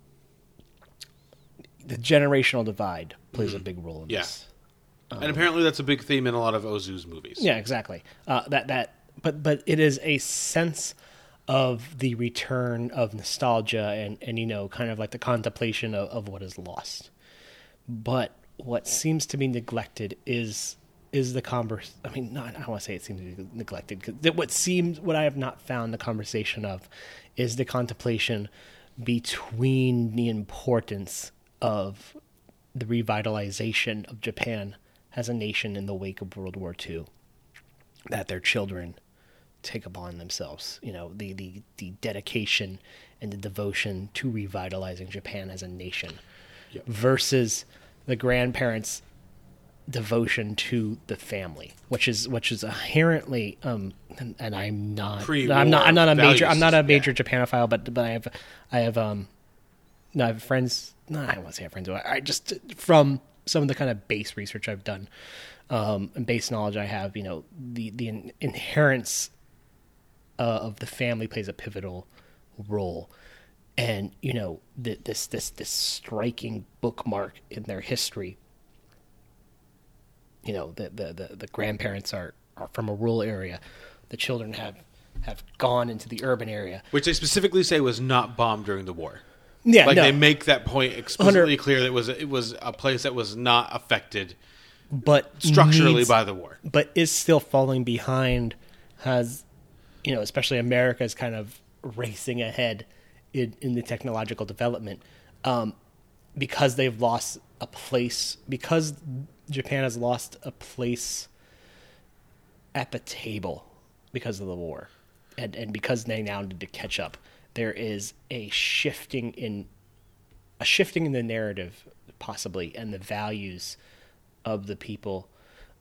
the generational divide plays a big role in Yeah. this. and apparently that's a big theme in a lot of Ozu's movies. Yeah, exactly. Uh, that that, but but it is a sense of the return of nostalgia and and you know kind of like the contemplation of, of what is lost. But what seems to be neglected is is the converse. I mean, not I don't want to say it seems to be neglected because what seems what I have not found the conversation of is the contemplation between the importance of the revitalization of Japan as a nation in the wake of World War II that their children take upon themselves. You know, the, the, the dedication and the devotion to revitalizing Japan as a nation versus the grandparents' devotion to the family, which is which is inherently um and, and I'm not Pre-war I'm not I'm not a major I'm not a major Japanophile, but but I have I have um no, I have friends. No, I don't want to say I have friends. I just from some of the kind of base research I've done um, and base knowledge I have, you know, the the in- inherence uh, of the family plays a pivotal role, and you know, th- this this this striking bookmark in their history. You know, the the the, the grandparents are, are from a rural area, the children have have gone into the urban area. Which they specifically say was not bombed during the war. Yeah, like no. they make that point explicitly clear that it was it was a place that was not affected but structurally needs- by the war. but is still falling behind. Has you know, especially America is kind of racing ahead in, in the technological development um, because they've lost a place because Japan has lost a place at the table because of the war, and and because they now need to catch up. There is a shifting in a shifting in the narrative, possibly, and the values of the people,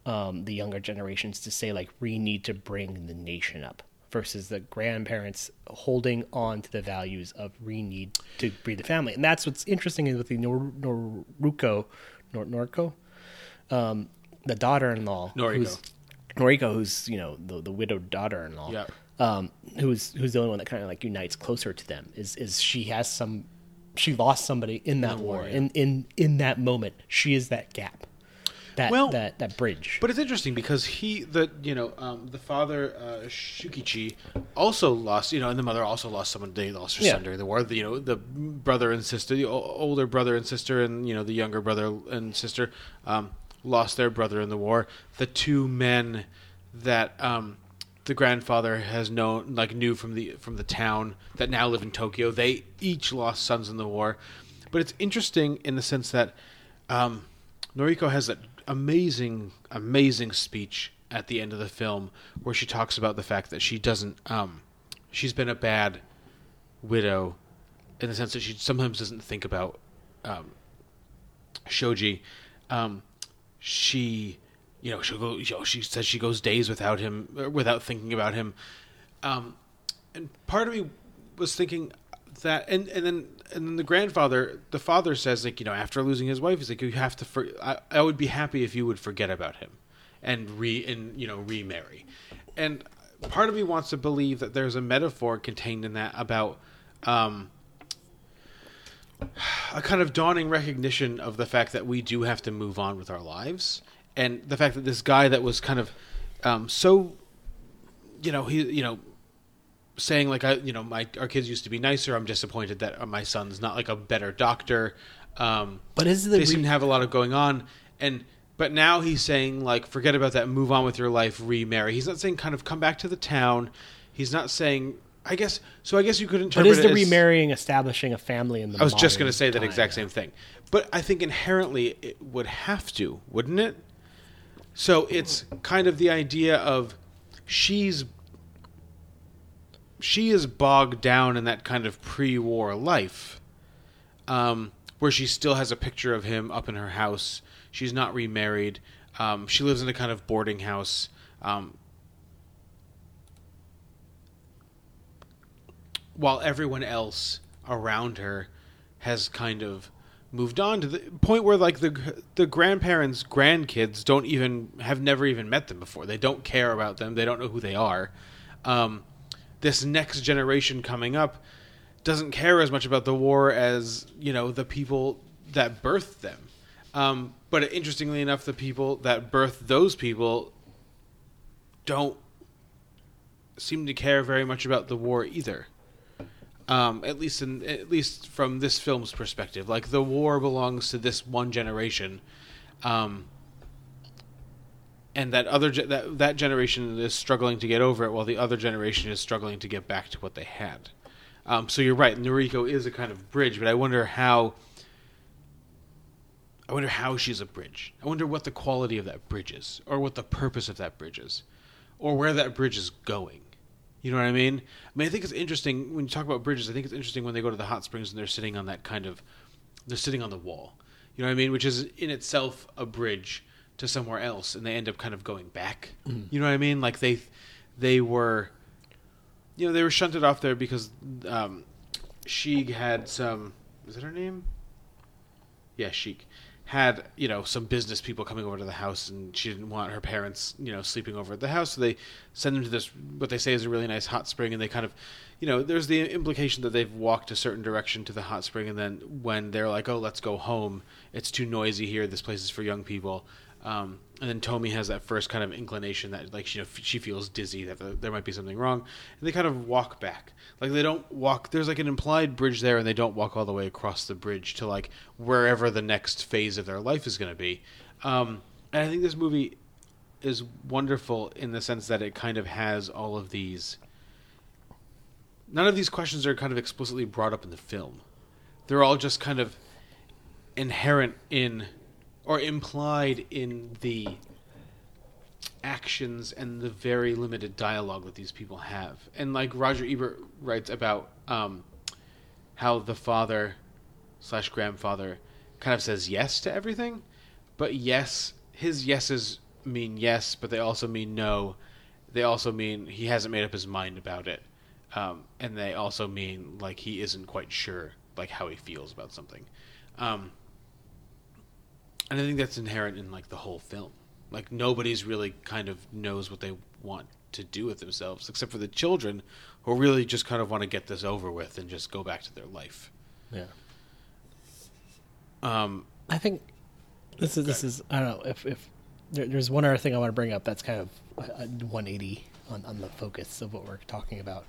um, the younger generations, to say like we need to bring the nation up, versus the grandparents holding on to the values of we need to breed the family, and that's what's interesting is with the Nor- Noruko, Nor- Noriko, um, the daughter-in-law, Noriko. who's Noriko, who's you know the the widowed daughter-in-law, Yeah. um, who's who's the only one that kind of like unites closer to them. Is is she has some, she lost somebody in that war, in in in that moment. She is that gap, that Well, that that bridge. But it's interesting because he, the you know, um, the father uh, Shukichi, also lost. You know, and the mother also lost someone. They lost her Yeah. son during the war. The, you know, the brother and sister, the older brother and sister, and you know, the younger brother and sister, um, lost their brother in the war. The two men that um, the grandfather has known, like knew from the from the town that now live in Tokyo, they each lost sons in the war. But it's interesting in the sense that um, Noriko has that amazing, amazing speech at the end of the film where she talks about the fact that she doesn't, um, she's been a bad widow in the sense that she sometimes doesn't think about um, Shoji. Um, she, you know, she'll go. You know, she says she goes days without him, without thinking about him. Um, and part of me was thinking that, and and then and then the grandfather, the father says like, you know, after losing his wife, he's like, you have to. For, I, I would be happy if you would forget about him, and re and you know remarry. And part of me wants to believe that there's a metaphor contained in that about. Um, a kind of dawning recognition of the fact that we do have to move on with our lives, and the fact that this guy that was kind of um, so, you know, he, you know, saying like, I, you know, my our kids used to be nicer. I'm disappointed that my son's not like a better doctor. Um, But is the they re- seem to have a lot of going on, and but now he's saying like, forget about that, move on with your life, remarry. He's not saying kind of come back to the town. He's not saying. I guess so. I guess you could interpret it. but is the as- remarrying establishing a family in the? I was just going to say that time? exact same thing. But I think inherently it would have to, wouldn't it? So it's kind of the idea of she's she is bogged down in that kind of pre-war life, um, where she still has a picture of him up in her house. She's not remarried. Um, she lives in a kind of boarding house. Um, while everyone else around her has kind of moved on to the point where like the the grandparents grandkids don't even have never even met them before they don't care about them they don't know who they are um, this next generation coming up doesn't care as much about the war as you know the people that birthed them. Um, but interestingly enough the people that birthed those people don't seem to care very much about the war either. Um, at least in at least from this film's perspective. Like the war belongs to this one generation, um, and that other ge- that that generation is struggling to get over it, while the other generation is struggling to get back to what they had. Um, so you're right, Noriko is a kind of bridge, but I wonder how. I wonder how she's a bridge. I wonder what the quality of that bridge is, or what the purpose of that bridge is, or where that bridge is going. You know what I mean? I mean, I think it's interesting when you talk about bridges. I think it's interesting when they go to the hot springs and they're sitting on that kind of, they're sitting on the wall. You know what I mean? Which is in itself a bridge to somewhere else, and they end up kind of going back. You know what I mean? Like they, they were, you know, they were shunted off there because um, Sheik had some. Is that her name? Yeah, Sheik had you know some business people coming over to the house, and she didn't want her parents you know sleeping over at the house, so they send them to this what they say is a really nice hot spring, and they kind of you know there's the implication that they've walked a certain direction to the hot spring, and then when they're like, oh, let's go home, it's too noisy here. This place is for young people. Um, and then Tomi has that first kind of inclination that like she she feels dizzy that there- there might be something wrong, and they kind of walk back. Like they don't walk. There's like an implied bridge there, and they don't walk all the way across the bridge to like wherever the next phase of their life is going to be. Um, and I think this movie is wonderful in the sense that it kind of has all of these. None of these questions are kind of explicitly brought up in the film. They're all just kind of inherent in or implied in the actions and the very limited dialogue that these people have. And like Roger Ebert writes about um, how the father slash grandfather kind of says yes to everything, but yes, his yeses mean yes, but they also mean no. They also mean he hasn't made up his mind about it, um, and they also mean like he isn't quite sure like how he feels about something. Um, and I think that's inherent in like the whole film. Like nobody's really kind of knows what they want to do with themselves, except for the children, who really just kind of want to get this over with and just go back to their life. Yeah. Um, I think this is this is I don't know if if there, there's one other thing I want to bring up that's kind of a, a 180 on on the focus of what we're talking about,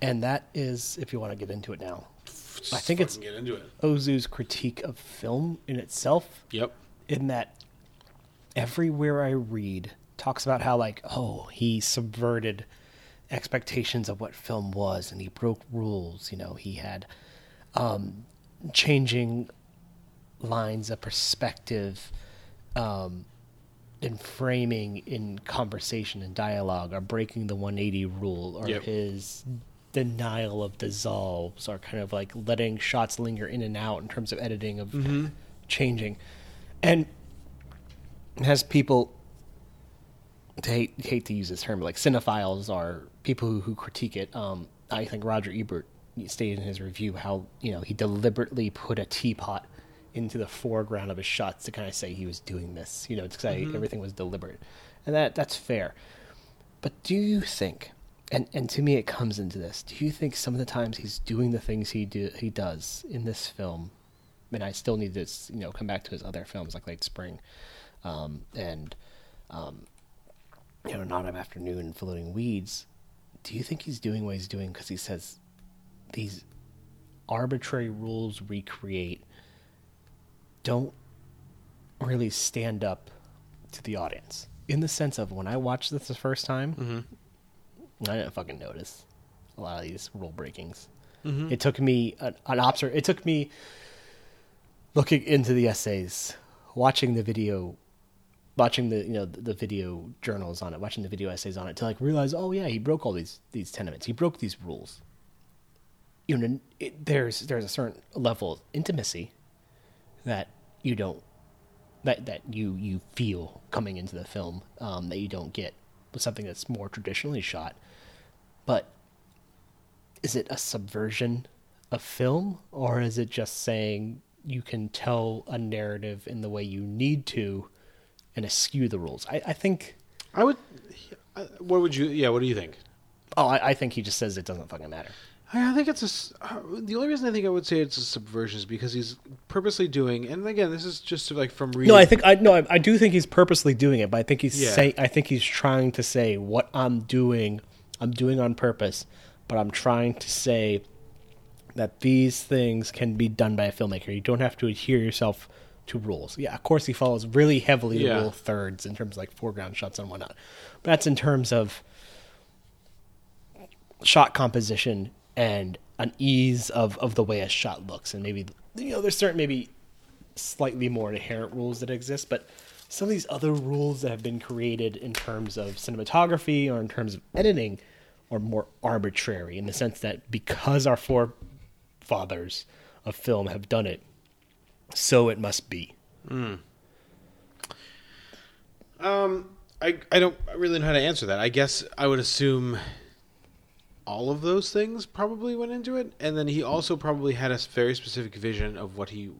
and that is if you want to get into it now. I think it's get into it. Ozu's critique of film in itself. Yep. in that everywhere I read talks about how like oh he subverted expectations of what film was and he broke rules you know he had um changing lines of perspective um in framing in conversation and dialogue or breaking the 180 rule or Yep. his denial of dissolves or kind of like letting shots linger in and out in terms of editing of changing. And has people to hate hate to use this term like cinephiles are people who, who critique it um i think roger ebert stated in his review how you know he deliberately put a teapot into the foreground of his shots to kind of say he was doing this you know to say everything was deliberate. And that that's fair. But do you think and and to me it comes into this. Do you think some of the times he's doing the things he do he does in this film and I still need to you know come back to his other films like Late Spring, um, and um, you know Not Afternoon Floating Weeds. Do you think he's doing what he's doing because he says these arbitrary rules we create don't really stand up to the audience? In the sense of when I watched this the first time, I didn't fucking notice a lot of these rule breakings. It took me an, an obser- It took me looking into the essays, watching the video, watching the you know the, the video journals on it, watching the video essays on it to like realize, oh yeah, he broke all these these tenements. He broke these rules. You know, it, there's there's a certain level of intimacy that you don't that that you you feel coming into the film um, that you don't get with something that's more traditionally shot. But is it a subversion of film, or is it just saying you can tell a narrative in the way you need to and eschew the rules? I, I think. I would. What would you? Yeah. What do you think? Oh, I, I think he just says it doesn't fucking matter. I think it's a. uh, The only reason I think I would say it's a subversion is because he's purposely doing, and again, this is just like from reading. No, I think I no, I, I do think he's purposely doing it, but I think he's Yeah. say I think he's trying to say what I'm doing, I'm doing on purpose, but I'm trying to say that these things can be done by a filmmaker. You don't have to adhere yourself to rules. Yeah, of course he follows really heavily Yeah. the rule thirds in terms of like foreground shots and whatnot. But that's in terms of shot composition and an ease of, of the way a shot looks and maybe you know there's certain maybe slightly more inherent rules that exist, but some of these other rules that have been created in terms of cinematography or in terms of editing are more arbitrary in the sense that because our forefathers of film have done it, so it must be. Hmm. Um, I I don't really know how to answer that. I guess I would assume all of those things probably went into it, and then he also probably had a very specific vision of what he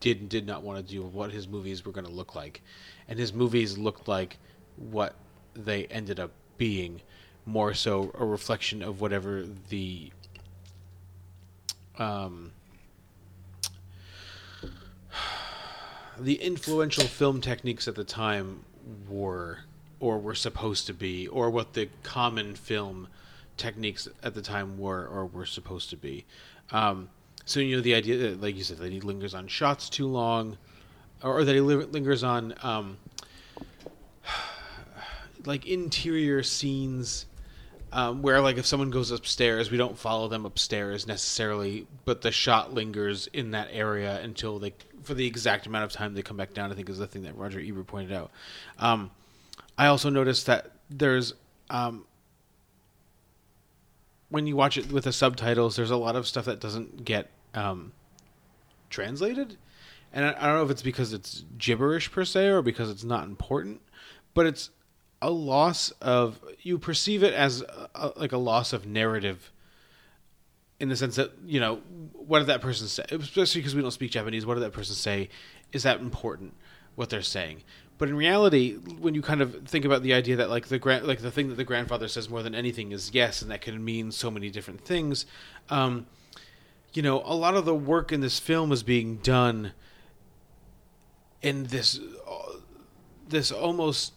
did and did not want to do, what his movies were going to look like, and his movies looked like what they ended up being, more so a reflection of whatever the um the influential film techniques at the time were or were supposed to be or what the common film techniques at the time were or were supposed to be. Um, so you know the idea that like you said that he lingers on shots too long or that he lingers on um, like interior scenes um, where like if someone goes upstairs we don't follow them upstairs necessarily but the shot lingers in that area until they for the exact amount of time they come back down i think is the thing that roger ebert pointed out. Um, i also noticed that there's um, when you watch it with the subtitles there's a lot of stuff that doesn't get um, translated. And I, I don't know if it's because it's gibberish per se or because it's not important but it's a loss of you perceive it as a, like a loss of narrative in the sense that you know what did that person say? Especially because we don't speak japanese what did that person say? Is that important what they're saying? But in reality when you kind of think about the idea that like the grand like the thing that the grandfather says more than anything is yes and that can mean so many different things um, you know a lot of the work in this film is being done in this uh, this almost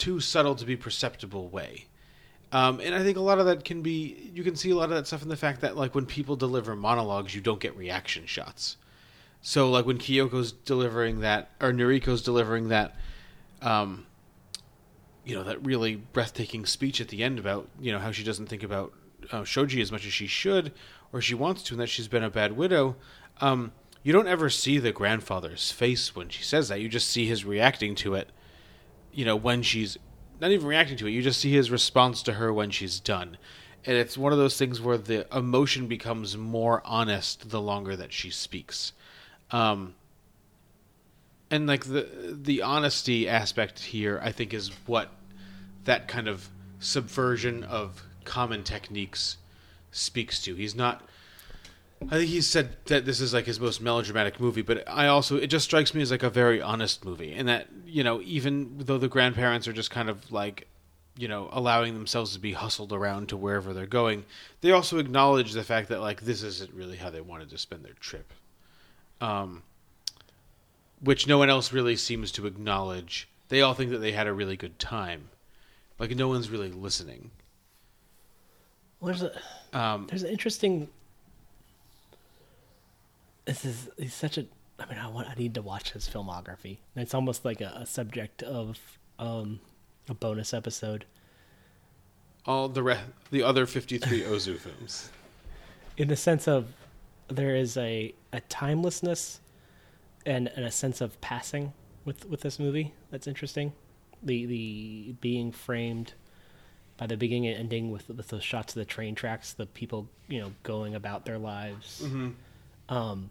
too subtle to be perceptible way. Um, and I think a lot of that can be you can see a lot of that stuff in the fact that like when people deliver monologues, you don't get reaction shots. So like when Kyoko's delivering that or Noriko's delivering that, um, you know that really breathtaking speech at the end about you know how she doesn't think about uh, Shoji as much as she should or she wants to, and that she's been a bad widow. Um, you don't ever see the grandfather's face when she says that. You just see his reacting to it you know, when she's not even reacting to it, you just see his response to her when she's done. And it's one of those things where the emotion becomes more honest the longer that she speaks. Um, and like the the honesty aspect here, I think, is what that kind of subversion of common techniques speaks to. He's not I think he said that this is like his most melodramatic movie, but I also it just strikes me as like a very honest movie, and that you know even though the grandparents are just kind of like you know allowing themselves to be hustled around to wherever they're going, they also acknowledge the fact that like this isn't really how they wanted to spend their trip, um, which no one else really seems to acknowledge. They all think that they had a really good time, like no one's really listening. Well, there's a Um, there's an interesting. This is he's such a. I mean, I want. I need to watch his filmography. It's almost like a, a subject of um, a bonus episode. all the re- the other fifty three Ozu films. in the sense of there is a, a timelessness and, and a sense of passing with, with this movie that's interesting. The the being framed by the beginning and ending with with those shots of the train tracks, the people you know going about their lives. Um,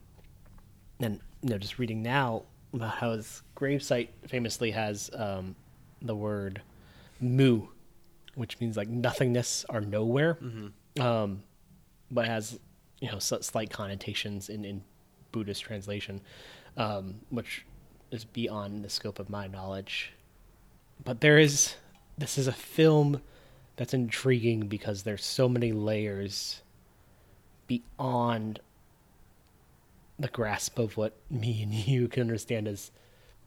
and you know, just reading now about how his gravesite famously has um, the word "mu," which means like nothingness or nowhere. Um, but has you know slight connotations in, in Buddhist translation, um, which is beyond the scope of my knowledge. But there is this is a film that's intriguing because there's so many layers beyond the grasp of what me and you can understand as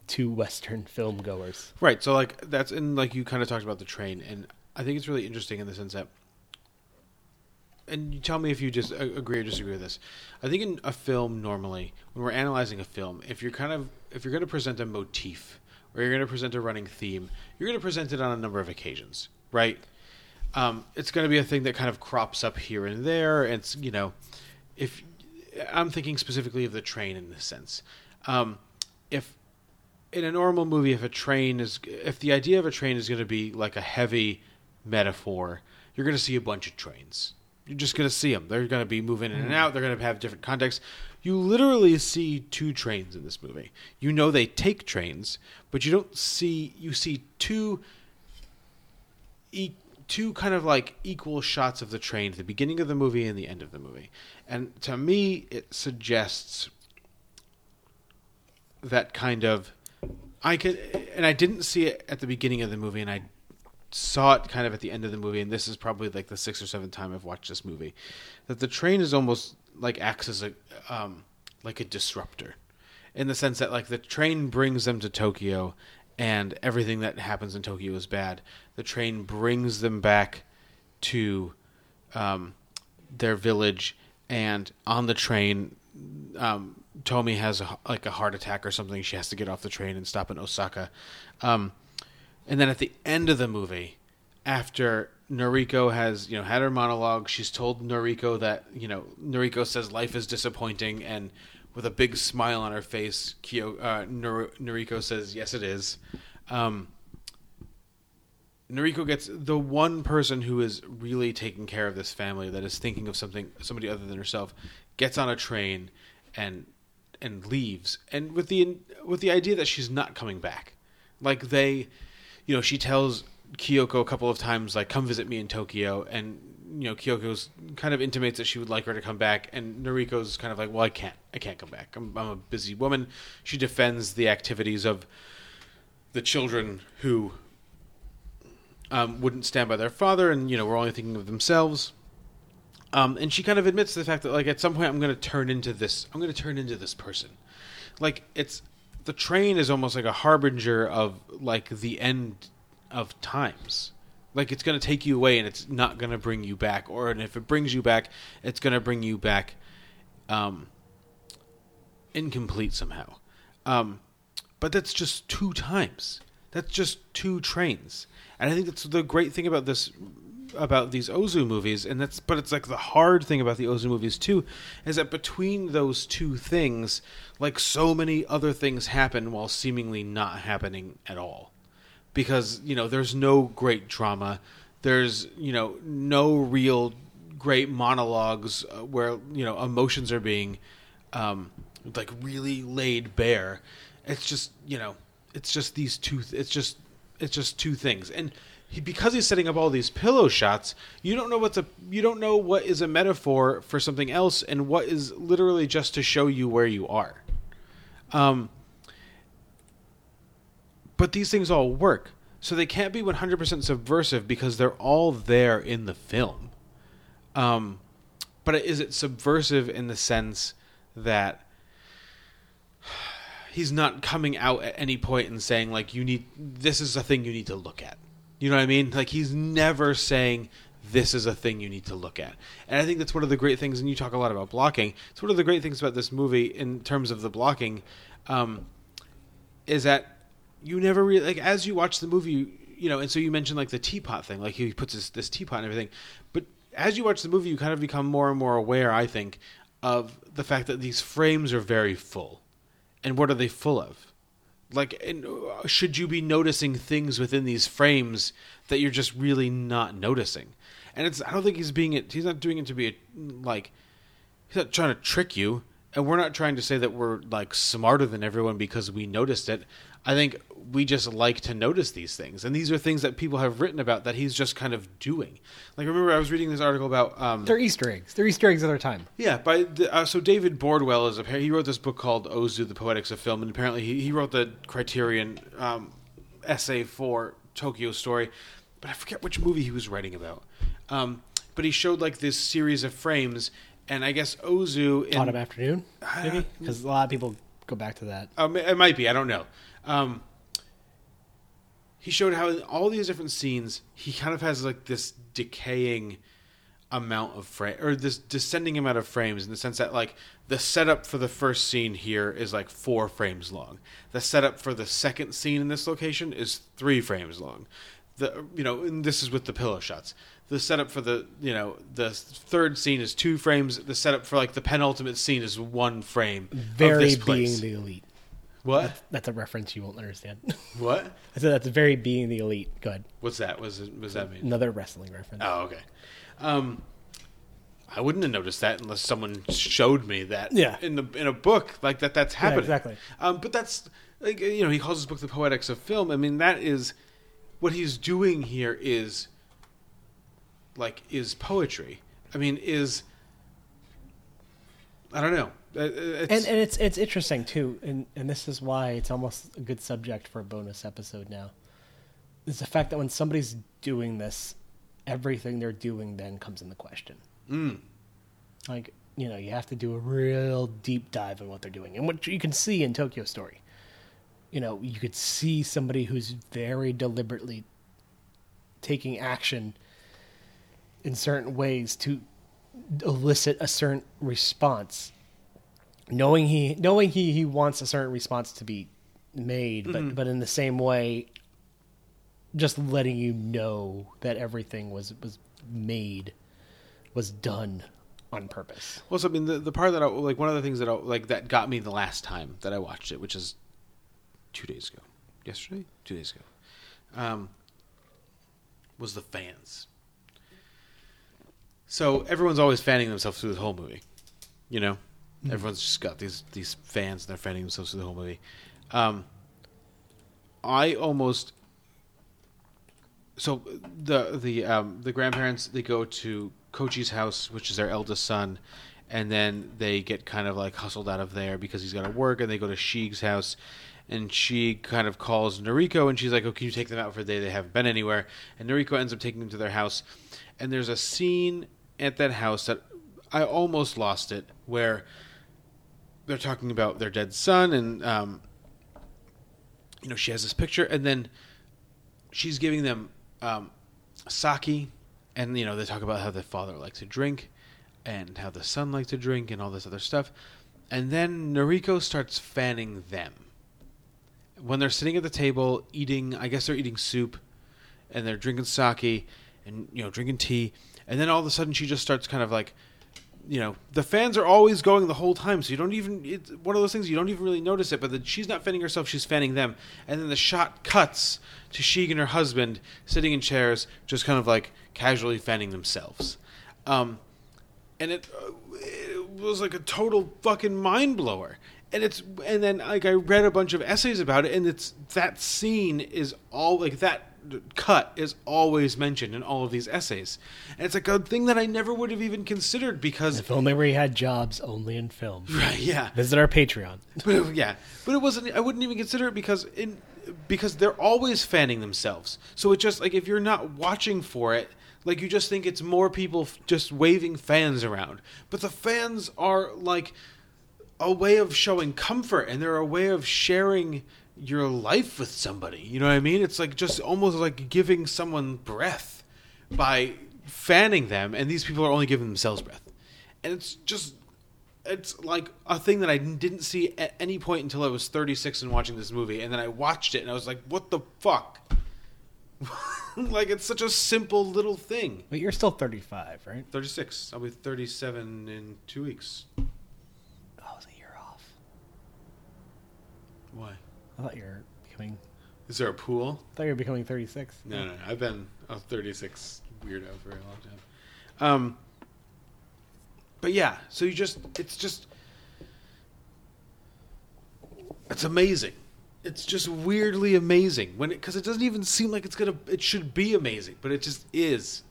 two Western film goers. Right. So like that's and like you kind of talked about the train, and I think it's really interesting in the sense that, and you tell me if you just agree or disagree with this. I think in a film normally, when we're analyzing a film, if you're kind of if you're going to present a motif or you're going to present a running theme, you're going to present it on a number of occasions, right? Um, it's going to be a thing that kind of crops up here and there. And it's you know, if I'm thinking specifically of the train in this sense, um, if in a normal movie, if a train is, if the idea of a train is going to be like a heavy metaphor, you're going to see a bunch of trains. You're just going to see them. They're going to be moving in and out. They're going to have different contexts. You literally see two trains in this movie. You know they take trains, but you don't see. You see two, e- two kind of like equal shots of the train at the beginning of the movie and the end of the movie. And to me, it suggests that kind of I could, and I didn't see it at the beginning of the movie, and I saw it kind of at the end of the movie. And this is probably like the sixth or seventh time I've watched this movie. That the train is almost like acts as a um, like a disruptor. in the sense that like the train brings them to Tokyo, and everything that happens in Tokyo is bad. The train brings them back to um, their village, and on the train, um, Tomi has a, like a heart attack or something. She has to get off the train and stop in Osaka. Um, and then at the end of the movie, after Noriko has you know had her monologue, she's told Noriko that you know Noriko says life is disappointing, and with a big smile on her face, Kyo, uh, Nor- Noriko says yes it is. Um, Noriko gets the one person who is really taking care of this family that is thinking of something somebody other than herself gets on a train and and leaves. And with the with the idea that she's not coming back. Like they you know she tells Kyoko a couple of times like come visit me in Tokyo. And you know Kyoko's kind of intimates that she would like her to come back. And Noriko's kind of like well I can't I can't come back. I'm, I'm a busy woman. She defends the activities of the children who um, wouldn't stand by their father and you know were only thinking of themselves. Um, and she kind of admits the fact that like at some point I'm going to turn into this I'm going to turn into this person. Like it's the train is almost like a harbinger of like the end of times. Like it's going to take you away and it's not going to bring you back or and if it brings you back it's going to bring you back um incomplete somehow. Um but that's just two times. That's just two trains and i think that's the great thing about this about these ozu movies and that's but it's like the hard thing about the ozu movies too is that between those two things like so many other things happen while seemingly not happening at all. Because you know there's no great drama. There's you know no real great monologues uh, where you know emotions are being um like really laid bare. It's just you know it's just these two th- it's just it's just two things. And he, because he's setting up all these pillow shots you don't know what's a you don't know what is a metaphor for something else and what is literally just to show you where you are. Um but these things all work. So they can't be 100% subversive because they're all there in the film. Um but is it subversive in the sense that he's not coming out at any point and saying like you need this is a thing you need to look at. You know what i mean? Like he's never saying this is a thing you need to look at. And i think that's one of the great things and you talk a lot about blocking. It's one of the great things about this movie in terms of the blocking um, is that you never really like as you watch the movie you, you know and so you mentioned like the teapot thing like he puts this, this teapot and everything. But as you watch the movie you kind of become more and more aware i think of the fact that these frames are very full and what are they full of? Like uh, should you be noticing things within these frames that you're just really not noticing? And it's i don't think he's being it he's not doing it to be a, like he's not trying to trick you. And we're not trying to say that we're like smarter than everyone because we noticed it i think we just like to notice these things and these are things that people have written about that he's just kind of doing like remember i was reading this article about um They're Easter eggs. They're Easter eggs of their time. yeah, by the, uh, so David Bordwell is a he wrote this book called Ozu: The Poetics of Film, and apparently he, he wrote the Criterion um, essay for Tokyo Story, but I forget which movie he was writing about. Um, but he showed like this series of frames, and I guess Ozu in, Autumn afternoon, maybe because a lot of people go back to that. um, it might be. I don't know. Um, he showed how in all these different scenes, he kind of has like this decaying amount of frame or this descending amount of frames in the sense that like the setup for the first scene here is like four frames long. The setup for the second scene in this location is three frames long. The you know and this is with the pillow shots. The setup for the you know the third scene is two frames. The setup for like the penultimate scene is one frame. of Very being the elite. What That's a reference you won't understand. what I said that's very being the elite. Good. what's that? Was does that mean? Another wrestling reference. Oh, okay. Um, I wouldn't have noticed that unless someone showed me that. Yeah. In the in a book like that, that's happening. exactly. Um, but that's like you know he calls his book the poetics of film. I mean that is what he's doing here is like is poetry. I mean is I don't know. Uh, uh, It's, and and it's it's interesting too, and and this is why it's almost a good subject for a bonus episode now. Is the fact that when somebody's doing this, everything they're doing then comes into question. Mm. Like you know, you have to do a real deep dive in what they're doing. And what you can see in Tokyo Story, you know, you could see somebody who's very deliberately taking action in certain ways to elicit a certain response knowing he knowing he he wants a certain response to be made but but in the same way just letting you know that everything was was made was done on purpose. Well, so I mean, the, the part that I like, one of the things that I, like that got me the last time that I watched it, which is two days ago, yesterday, two days ago, um, was the fans. So everyone's always fanning themselves through the whole movie, you know. Everyone's just got these these fans, and they're fanning themselves through the whole movie. Um, I almost so the the um, the grandparents they go to Koichi's house, which is their eldest son, and then they get kind of like hustled out of there because he's got to work, and they go to Shig's house, and she kind of calls Noriko, and she's like, "Oh, can you take them out for a day? They haven't been anywhere." And Noriko ends up taking them to their house, and there's a scene at that house that I almost lost it, where they're talking about their dead son, and um, you know she has this picture, and then she's giving them um, sake, and you know they talk about how the father liked to drink, and how the son liked to drink, and all this other stuff, and then Noriko starts fanning them when they're sitting at the table eating. I guess they're eating soup, and they're drinking sake, and you know drinking tea, and then all of a sudden she just starts kind of like you know the fans are always going the whole time so you don't even it's one of those things you don't even really notice it but then she's not fanning herself she's fanning them. And then the shot cuts to Sheik and her husband sitting in chairs just kind of like casually fanning themselves. Um and it, it was like a total fucking mind blower and it's and then like I read a bunch of essays about it and it's that scene is all like that cut is always mentioned in all of these essays and it's like a thing that I never would have even considered because if only we had jobs only in film Right, yeah. visit our patreon But it- yeah, but it wasn't. I wouldn't even consider it because in because they're always fanning themselves. So it just like if you're not watching for it, like you just think it's more people f- just waving fans around. But the fans are like a way of showing comfort, and they're a way of sharing your life with somebody. You know what I mean? It's like just almost like giving someone breath by fanning them, and these people are only giving themselves breath. And it's just it's like a thing that I didn't see at any point until I was 36 and watching this movie, and then I watched it and I was like, "What the fuck?" like it's such a simple little thing. but you're still 35 right 36. I'll be 37 in two weeks. oh it's a year off Why? I thought you were becoming Is there a pool? I thought you were becoming 36 No, no, I've been a 36 weirdo for a long time. Um, but yeah, so you just, it's just, it's amazing. It's just weirdly amazing when it, because it doesn't even seem like it's gonna, it should be amazing, but it just is.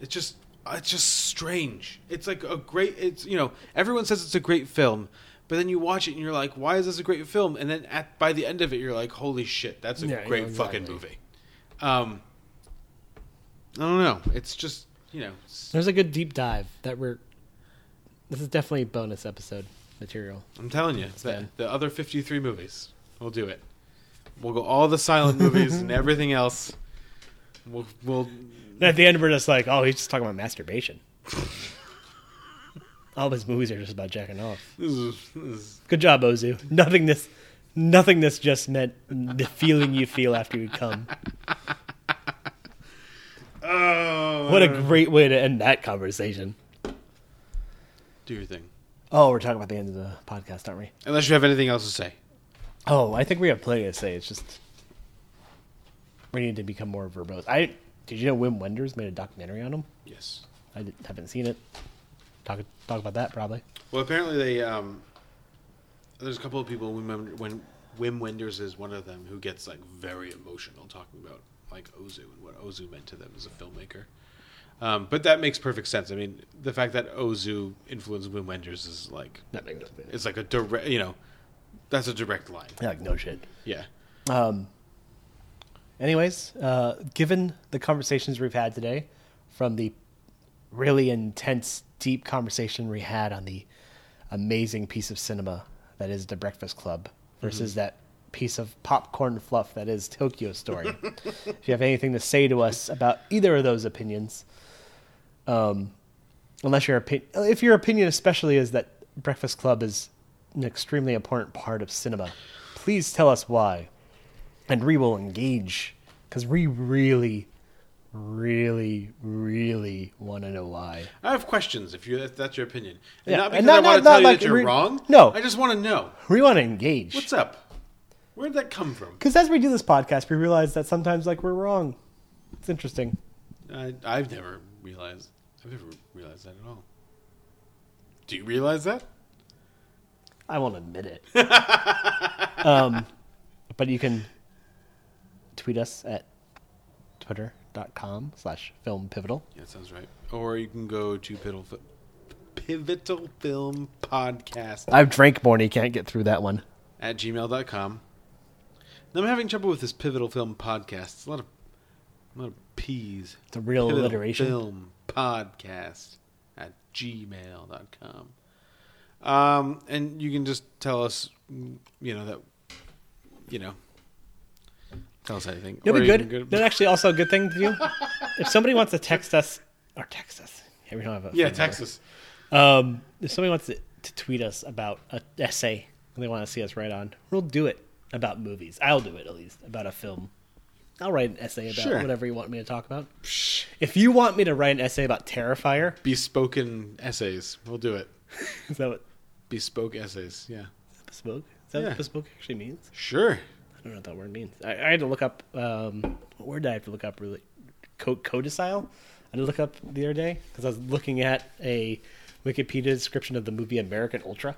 It's just, it's just strange. It's like a great, it's, you know, everyone says it's a great film. But then you watch it and you're like, "Why is this a great film?" And then at by the end of it, you're like, "Holy shit, that's a Yeah, yeah, great fucking movie." Um, I don't know. It's just you know, there's a good deep dive that we're this is definitely bonus episode material I'm telling you, the, the other 53 movies, we'll do it. We'll go all the silent movies and everything else. We'll we'll And at the end, we're just like, oh, he's just talking about masturbation. All his movies are just about jacking off. this is, this is Good job, Ozu. Nothing this, nothing this just meant the feeling you feel after you come. oh, What a great way to end that conversation. do your thing. Oh, we're talking about the end of the podcast, aren't we? Unless you have anything else to say. Oh, I think we have plenty to say. It's just we need to become more verbose. I did you know Wim Wenders made a documentary on him? Yes. I haven't seen it. Talk talk about that probably. Well, apparently they um, there's a couple of people when when Wim Wenders is one of them who gets like very emotional talking about like Ozu and what Ozu meant to them as a filmmaker. Um, but that makes perfect sense. I mean, the fact that Ozu influenced Wim Wenders is like That makes sense. it's like a direct, you know, that's a direct line. Yeah, like no shit. Yeah. Um. Anyways, uh, given the conversations we've had today, from the really intense, deep conversation we had on the amazing piece of cinema that is The Breakfast Club versus that piece of popcorn fluff that is Tokyo Story. if you have anything to say to us about either of those opinions, um, unless your opinion, if your opinion especially is that Breakfast Club is an extremely important part of cinema, please tell us why, and we will engage because we really, really, really want to know why. I have questions if you if that's your opinion. And Yeah, not because and not- I want to tell you like that you're re- wrong. No. I just want to know. We want to engage. What's up? Where'd that come from? Because as we do this podcast, we realize that sometimes like we're wrong. It's interesting. I, I've never realized. I've never realized that at all. Do you realize that? I won't admit it. um, but you can tweet us at twitter.com slash film pivotal. Yeah, that sounds right. Or you can go to Pivotal, Pivotal Film Podcast I've drank more and you can't get through that one. at gmail.com. Now, I'm having trouble with this Pivotal Film Podcast. It's a lot of, a lot of P's. It's a real Pivotal alliteration. Film Podcast at gmail.com. Um, and you can just tell us, you know, that, you know, tell us anything. It'll Or be you good. That's actually also a good thing to do. if somebody wants to text us, or text us. Yeah, we don't have a yeah, Texas. number. Um, if somebody wants to, to tweet us about an essay and they want to see us write on, we'll do it about movies. I'll do it at least about a film. I'll write an essay about Sure. whatever you want me to talk about. If you want me to write an essay about Terrifier, Bespoken essays. We'll do it. is that what Bespoke essays. Yeah. bespoke? Is that Yeah. what bespoke actually means? Sure. I don't know what that word means. I, I had to look up. Um, what word did I have to look up? Really, Co- codicil. I had to look up the other day because I was looking at a Wikipedia description of the movie American Ultra.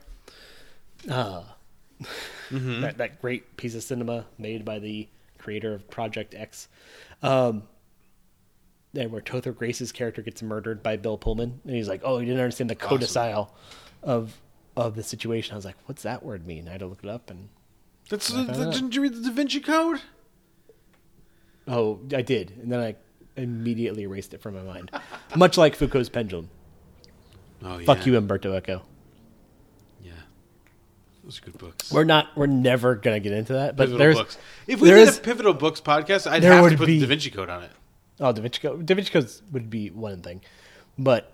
Uh, that that great piece of cinema made by the creator of Project X. Um, and where Topher Grace's character gets murdered by Bill Pullman, and he's like, "Oh, you didn't understand the codicil of of the situation." I was like, "What's that word mean?" I had to look it up, and That's the, the, didn't you read the Da Vinci Code? Oh, I did, and then I immediately erased it from my mind. Much like Foucault's pendulum. Oh yeah. Fuck you, Umberto Eco. Yeah. Those are good books. We're not. We're never gonna get into that. But pivotal there's books. If we there did is- a pivotal books podcast, I'd there have to would put be- the Da Vinci Code on it. oh Da Vinci Code. Da Vinci Code would be one thing, but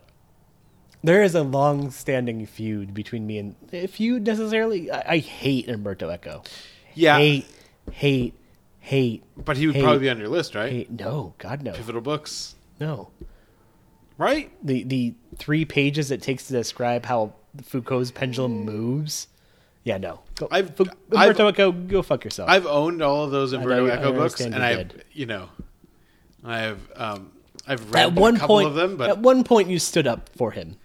there is a long-standing feud between me and a feud necessarily. I, I hate Umberto Eco. Yeah. Hate, hate, hate. But he would hate, probably be on your list, right? Hate. No, God no, Pivotal books, no. right? The the three pages it takes to describe how Foucault's pendulum moves. Yeah, no. Go, I've- I've- Umberto Eco, go fuck yourself. I've owned all of those Umberto I Eco books, and I've you know, I've um, I've read at one a couple point, of them, but at one point, you stood up for him.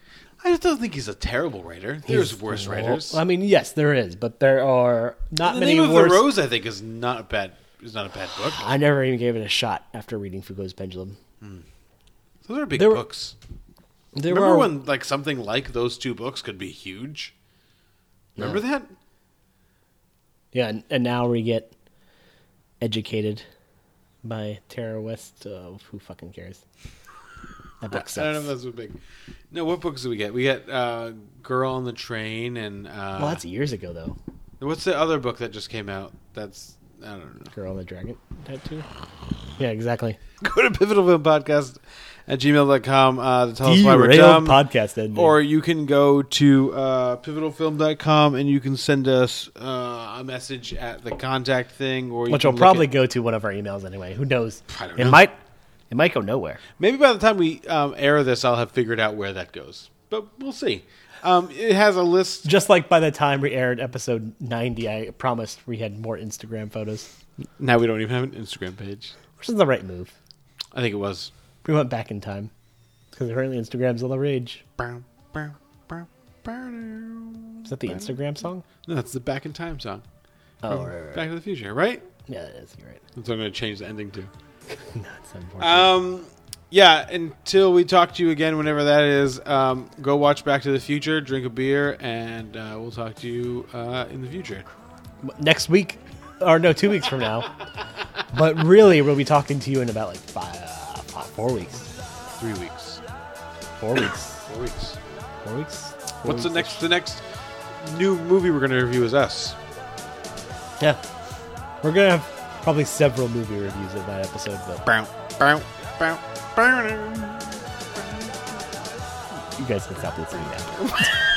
I just don't think he's a terrible writer. There's He's- worse well, writers. I mean, yes, there is, but there are not the many name of worse. the Rose, I think, is not a bad is not a bad book. I never even gave it a shot after reading Foucault's pendulum. Those are big There were- books. There Remember are, when like something like those two books could be huge? Remember that? yeah, and, and now we get educated by Tara West. Uh, who fucking cares? That book I don't know if that's what big. No, what books do we get? We get uh, Girl on the Train and uh, well, that's years ago though. what's the other book that just came out? That's I don't know. Girl on the Dragon tattoo. Yeah, exactly. Go to Pivotal Film Podcast at gmail.com uh, to tell us why we're Derailed dumb. podcast ending. Or you can go to uh, pivotalfilm.com and you can send us uh, a message at the contact thing. Or you which can will probably at- go to one of our emails anyway. Who knows? I don't it know. might. It might go nowhere. Maybe by the time we um, air this, I'll have figured out where that goes. But we'll see. Um, it has a list. Just like by the time we aired episode ninety, I promised we had more Instagram photos, Now we don't even have an Instagram page. which is the right move. I think it was. We went back in time because apparently Instagram's all the rage. Is that the Instagram song? No, that's the Back in Time song. Oh, right, right, right. Back to the Future, right? yeah, that is. You're right. That's what I'm going to change the ending to. That's unfortunate. Um, yeah, until we talk to you again, whenever that is, um, go watch Back to the Future, drink a beer, and uh, we'll talk to you uh, in the future. Next week, or no, two weeks from now. but really, we'll be talking to you in about like five, uh, five four weeks. Three weeks. Four weeks. Four weeks. Four weeks. Four What's the weeks-ish. next? The next new movie we're going to review is us. Yeah. We're gonna have probably several movie reviews of that episode, but Bow, bow, bow, bow. you guys can stop listening now.